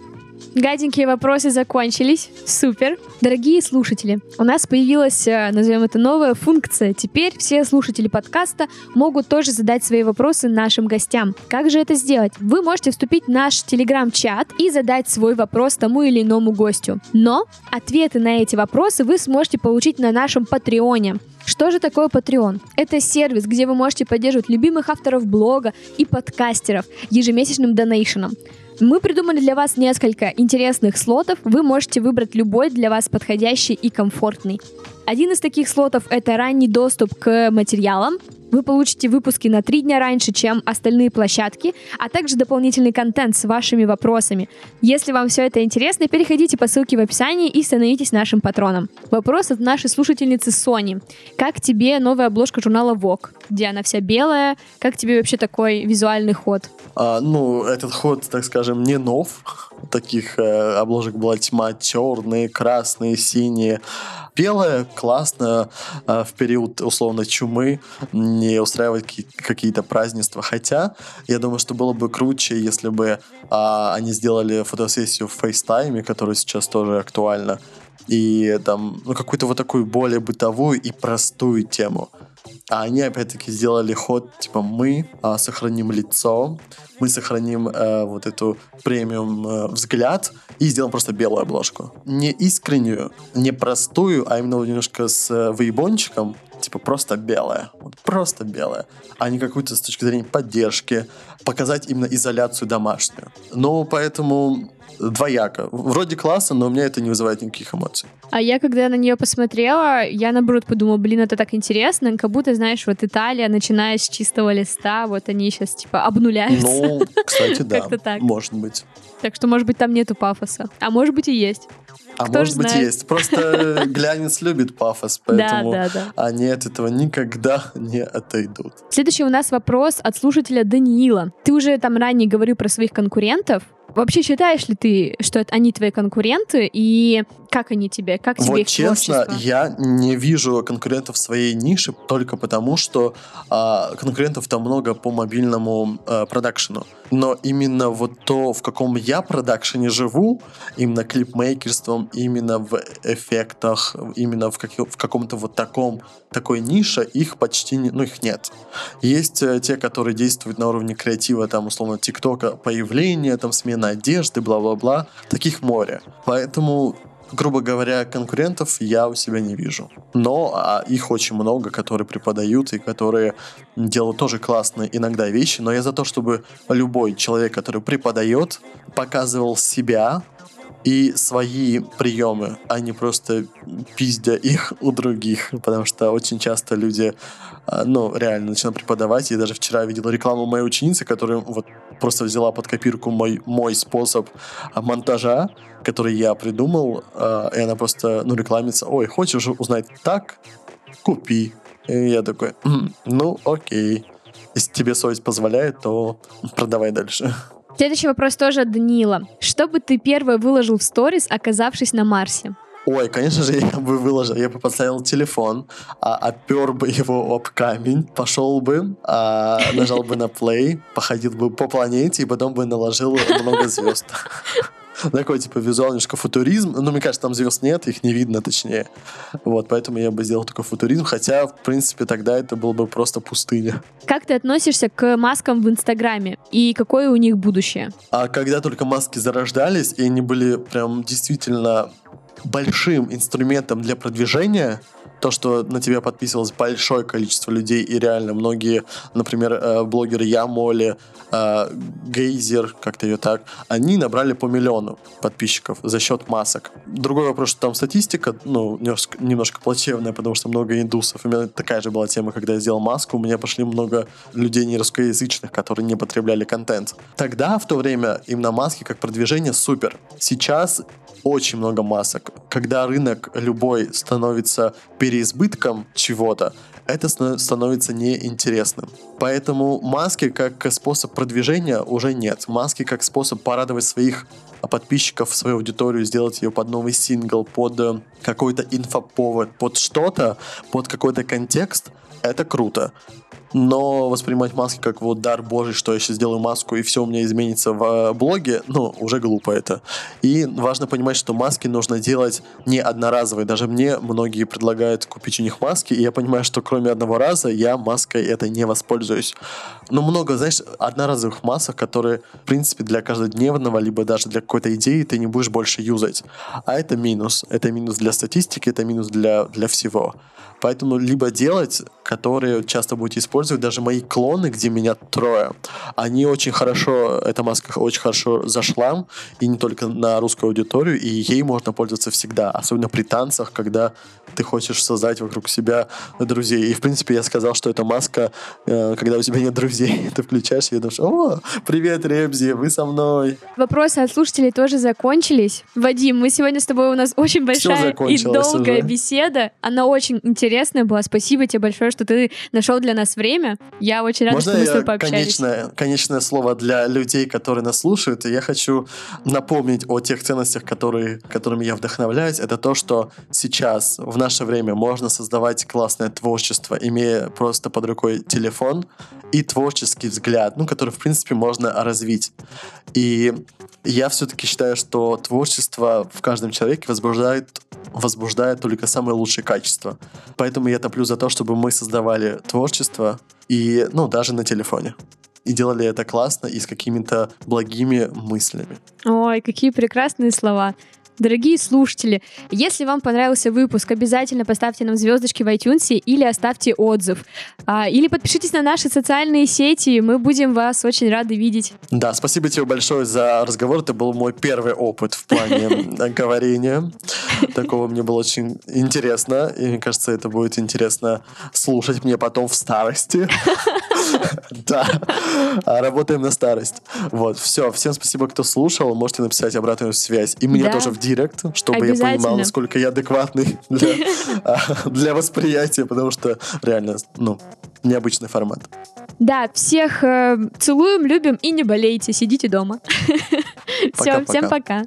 Speaker 2: Гаденькие вопросы закончились. Супер. Дорогие слушатели, у нас появилась, э, назовем это, новая функция. Теперь все слушатели подкаста могут тоже задать свои вопросы нашим гостям. Как же это сделать? Вы можете вступить в наш телеграм-чат и задать свой вопрос тому или иному гостю. Но ответы на эти вопросы вы сможете получить на нашем Патреоне. Что же такое Patreon? Это сервис, где вы можете поддерживать любимых авторов блога и подкастеров ежемесячным донейшеном. Мы придумали для вас несколько интересных слотов. Вы можете выбрать любой для вас подходящий и комфортный. Один из таких слотов — это ранний доступ к материалам. Вы получите выпуски на три дня раньше, чем остальные площадки, а также дополнительный контент с вашими вопросами. Если вам все это интересно, переходите по ссылке в описании и становитесь нашим патроном. Вопрос от нашей слушательницы Сони. Как тебе новая обложка журнала Vogue, где она вся белая? Как тебе вообще такой визуальный ход?
Speaker 3: А, ну, этот ход, так скажем, не нов. Таких э, обложек была тьма черные, красные, синие. Белое классно э, в период условно чумы не устраивать какие-то празднества. Хотя я думаю, что было бы круче, если бы э, они сделали фотосессию в FaceTime, которая сейчас тоже актуальна, и там ну, какую-то вот такую более бытовую и простую тему. А они опять-таки сделали ход, типа мы а, сохраним лицо, мы сохраним э, вот эту премиум э, взгляд и сделаем просто белую обложку. Не искреннюю, не простую, а именно немножко с э, выебончиком, типа просто белая, вот просто белая, а не какую-то с точки зрения поддержки, показать именно изоляцию домашнюю. Ну, поэтому двояко. Вроде классно, но у меня это не вызывает никаких эмоций.
Speaker 2: А я, когда на нее посмотрела, я, наоборот, подумала, блин, это так интересно, как будто, знаешь, вот Италия, начиная с чистого листа, вот они сейчас, типа, обнуляются.
Speaker 3: Ну, кстати, <laughs> да, как-то так. может быть.
Speaker 2: Так что, может быть, там нету пафоса. А может быть, и есть.
Speaker 3: А Кто может быть, знает? есть. Просто <laughs> глянец любит пафос, поэтому да, да, да. они от этого никогда не отойдут.
Speaker 2: Следующий у нас вопрос от слушателя Даниила. Ты уже там ранее говорил про своих конкурентов. Вообще считаешь ли ты, что это они твои конкуренты, и как они тебе, как тебе
Speaker 3: вот
Speaker 2: их
Speaker 3: честно, творчество? я не вижу конкурентов в своей нише только потому, что а, конкурентов там много по мобильному а, продакшену. Но именно вот то, в каком я продакшене живу, именно клипмейкерством, именно в эффектах, именно в, как, в каком-то вот таком, такой нише, их почти не, ну их нет. Есть э, те, которые действуют на уровне креатива, там, условно, ТикТока, появление, там, смена одежды, бла-бла-бла. Таких море. Поэтому грубо говоря, конкурентов я у себя не вижу. Но а, их очень много, которые преподают и которые делают тоже классные иногда вещи. Но я за то, чтобы любой человек, который преподает, показывал себя, и свои приемы, а не просто пиздя их у других, потому что очень часто люди, а, ну, реально начинают преподавать. Я даже вчера видел рекламу моей ученицы, которая вот просто взяла под копирку мой, мой способ монтажа, который я придумал, а, и она просто, ну, рекламится, ой, хочешь узнать так? Купи. И я такой, ну, окей. Если тебе совесть позволяет, то продавай дальше.
Speaker 2: Следующий вопрос тоже от Данила. Что бы ты первое выложил в сторис, оказавшись на Марсе?
Speaker 3: Ой, конечно же, <laughs> я бы выложил, я бы поставил телефон, а, опер бы его об камень, пошел бы, а, нажал бы на play, походил бы по планете и потом бы наложил много звезд. <laughs> Такой, типа, визуал немножко футуризм. Ну, мне кажется, там звезд нет, их не видно, точнее. Вот, поэтому я бы сделал такой футуризм, хотя, в принципе, тогда это было бы просто пустыня.
Speaker 2: Как ты относишься к маскам в Инстаграме? И какое у них будущее?
Speaker 3: А когда только маски зарождались, и они были прям действительно большим инструментом для продвижения, то, что на тебя подписывалось большое количество людей, и реально многие, например, э, блогеры Ямоли, э, Гейзер, как-то ее так, они набрали по миллиону подписчиков за счет масок. Другой вопрос, что там статистика, ну, немножко, немножко плачевная, потому что много индусов. У меня такая же была тема, когда я сделал маску, у меня пошли много людей не русскоязычных, которые не потребляли контент. Тогда, в то время, именно маски как продвижение супер. Сейчас очень много масок. Когда рынок любой становится переизбытком чего-то, это становится неинтересным. Поэтому маски как способ продвижения уже нет. Маски как способ порадовать своих подписчиков, свою аудиторию, сделать ее под новый сингл, под э, какой-то инфоповод, под что-то, под какой-то контекст, это круто но воспринимать маски как вот дар божий, что я сейчас сделаю маску и все у меня изменится в э, блоге, ну, уже глупо это. И важно понимать, что маски нужно делать не одноразовые. Даже мне многие предлагают купить у них маски, и я понимаю, что кроме одного раза я маской это не воспользуюсь. Но много, знаешь, одноразовых масок, которые, в принципе, для каждодневного, либо даже для какой-то идеи ты не будешь больше юзать. А это минус. Это минус для статистики, это минус для, для всего. Поэтому либо делать, которые часто будете использовать, даже мои клоны, где меня трое, они очень хорошо, эта маска очень хорошо зашла, и не только на русскую аудиторию, и ей можно пользоваться всегда, особенно при танцах, когда ты хочешь создать вокруг себя друзей. И, в принципе, я сказал, что эта маска, э, когда у тебя нет друзей, <laughs> ты включаешь ее и думаешь, о, привет, Ребзи, вы со мной.
Speaker 2: Вопросы от слушателей тоже закончились. Вадим, мы сегодня с тобой, у нас очень большая и долгая уже. беседа. Она очень интересная была. Спасибо тебе большое, что ты нашел для нас время. Я очень рада,
Speaker 3: Можно
Speaker 2: что мы с тобой пообщались.
Speaker 3: конечное, конечное слово для людей, которые нас слушают? И я хочу напомнить о тех ценностях, которые, которыми я вдохновляюсь. Это то, что сейчас, в наше время, можно создавать классное творчество, имея просто под рукой телефон и творческий взгляд, ну, который, в принципе, можно развить. И я все-таки считаю, что творчество в каждом человеке возбуждает, возбуждает только самые лучшие качества. Поэтому я топлю за то, чтобы мы создавали творчество и, ну, даже на телефоне. И делали это классно и с какими-то благими мыслями.
Speaker 2: Ой, какие прекрасные слова. Дорогие слушатели, если вам понравился выпуск, обязательно поставьте нам звездочки в iTunes или оставьте отзыв. А, или подпишитесь на наши социальные сети, мы будем вас очень рады видеть.
Speaker 3: Да, спасибо тебе большое за разговор. Это был мой первый опыт в плане <laughs> говорения. Такого мне было очень интересно. И мне кажется, это будет интересно слушать мне потом в старости. <laughs> <laughs> Да. А, Работаем на старость. Вот, все. Всем спасибо, кто слушал. Можете написать обратную связь. И мне тоже в директ, чтобы я понимал, насколько я адекватный <laughs> для, <laughs> а, для восприятия, потому что реально, ну, необычный формат.
Speaker 2: Да, всех э, целуем, любим и не болейте, сидите дома. Все, всем пока.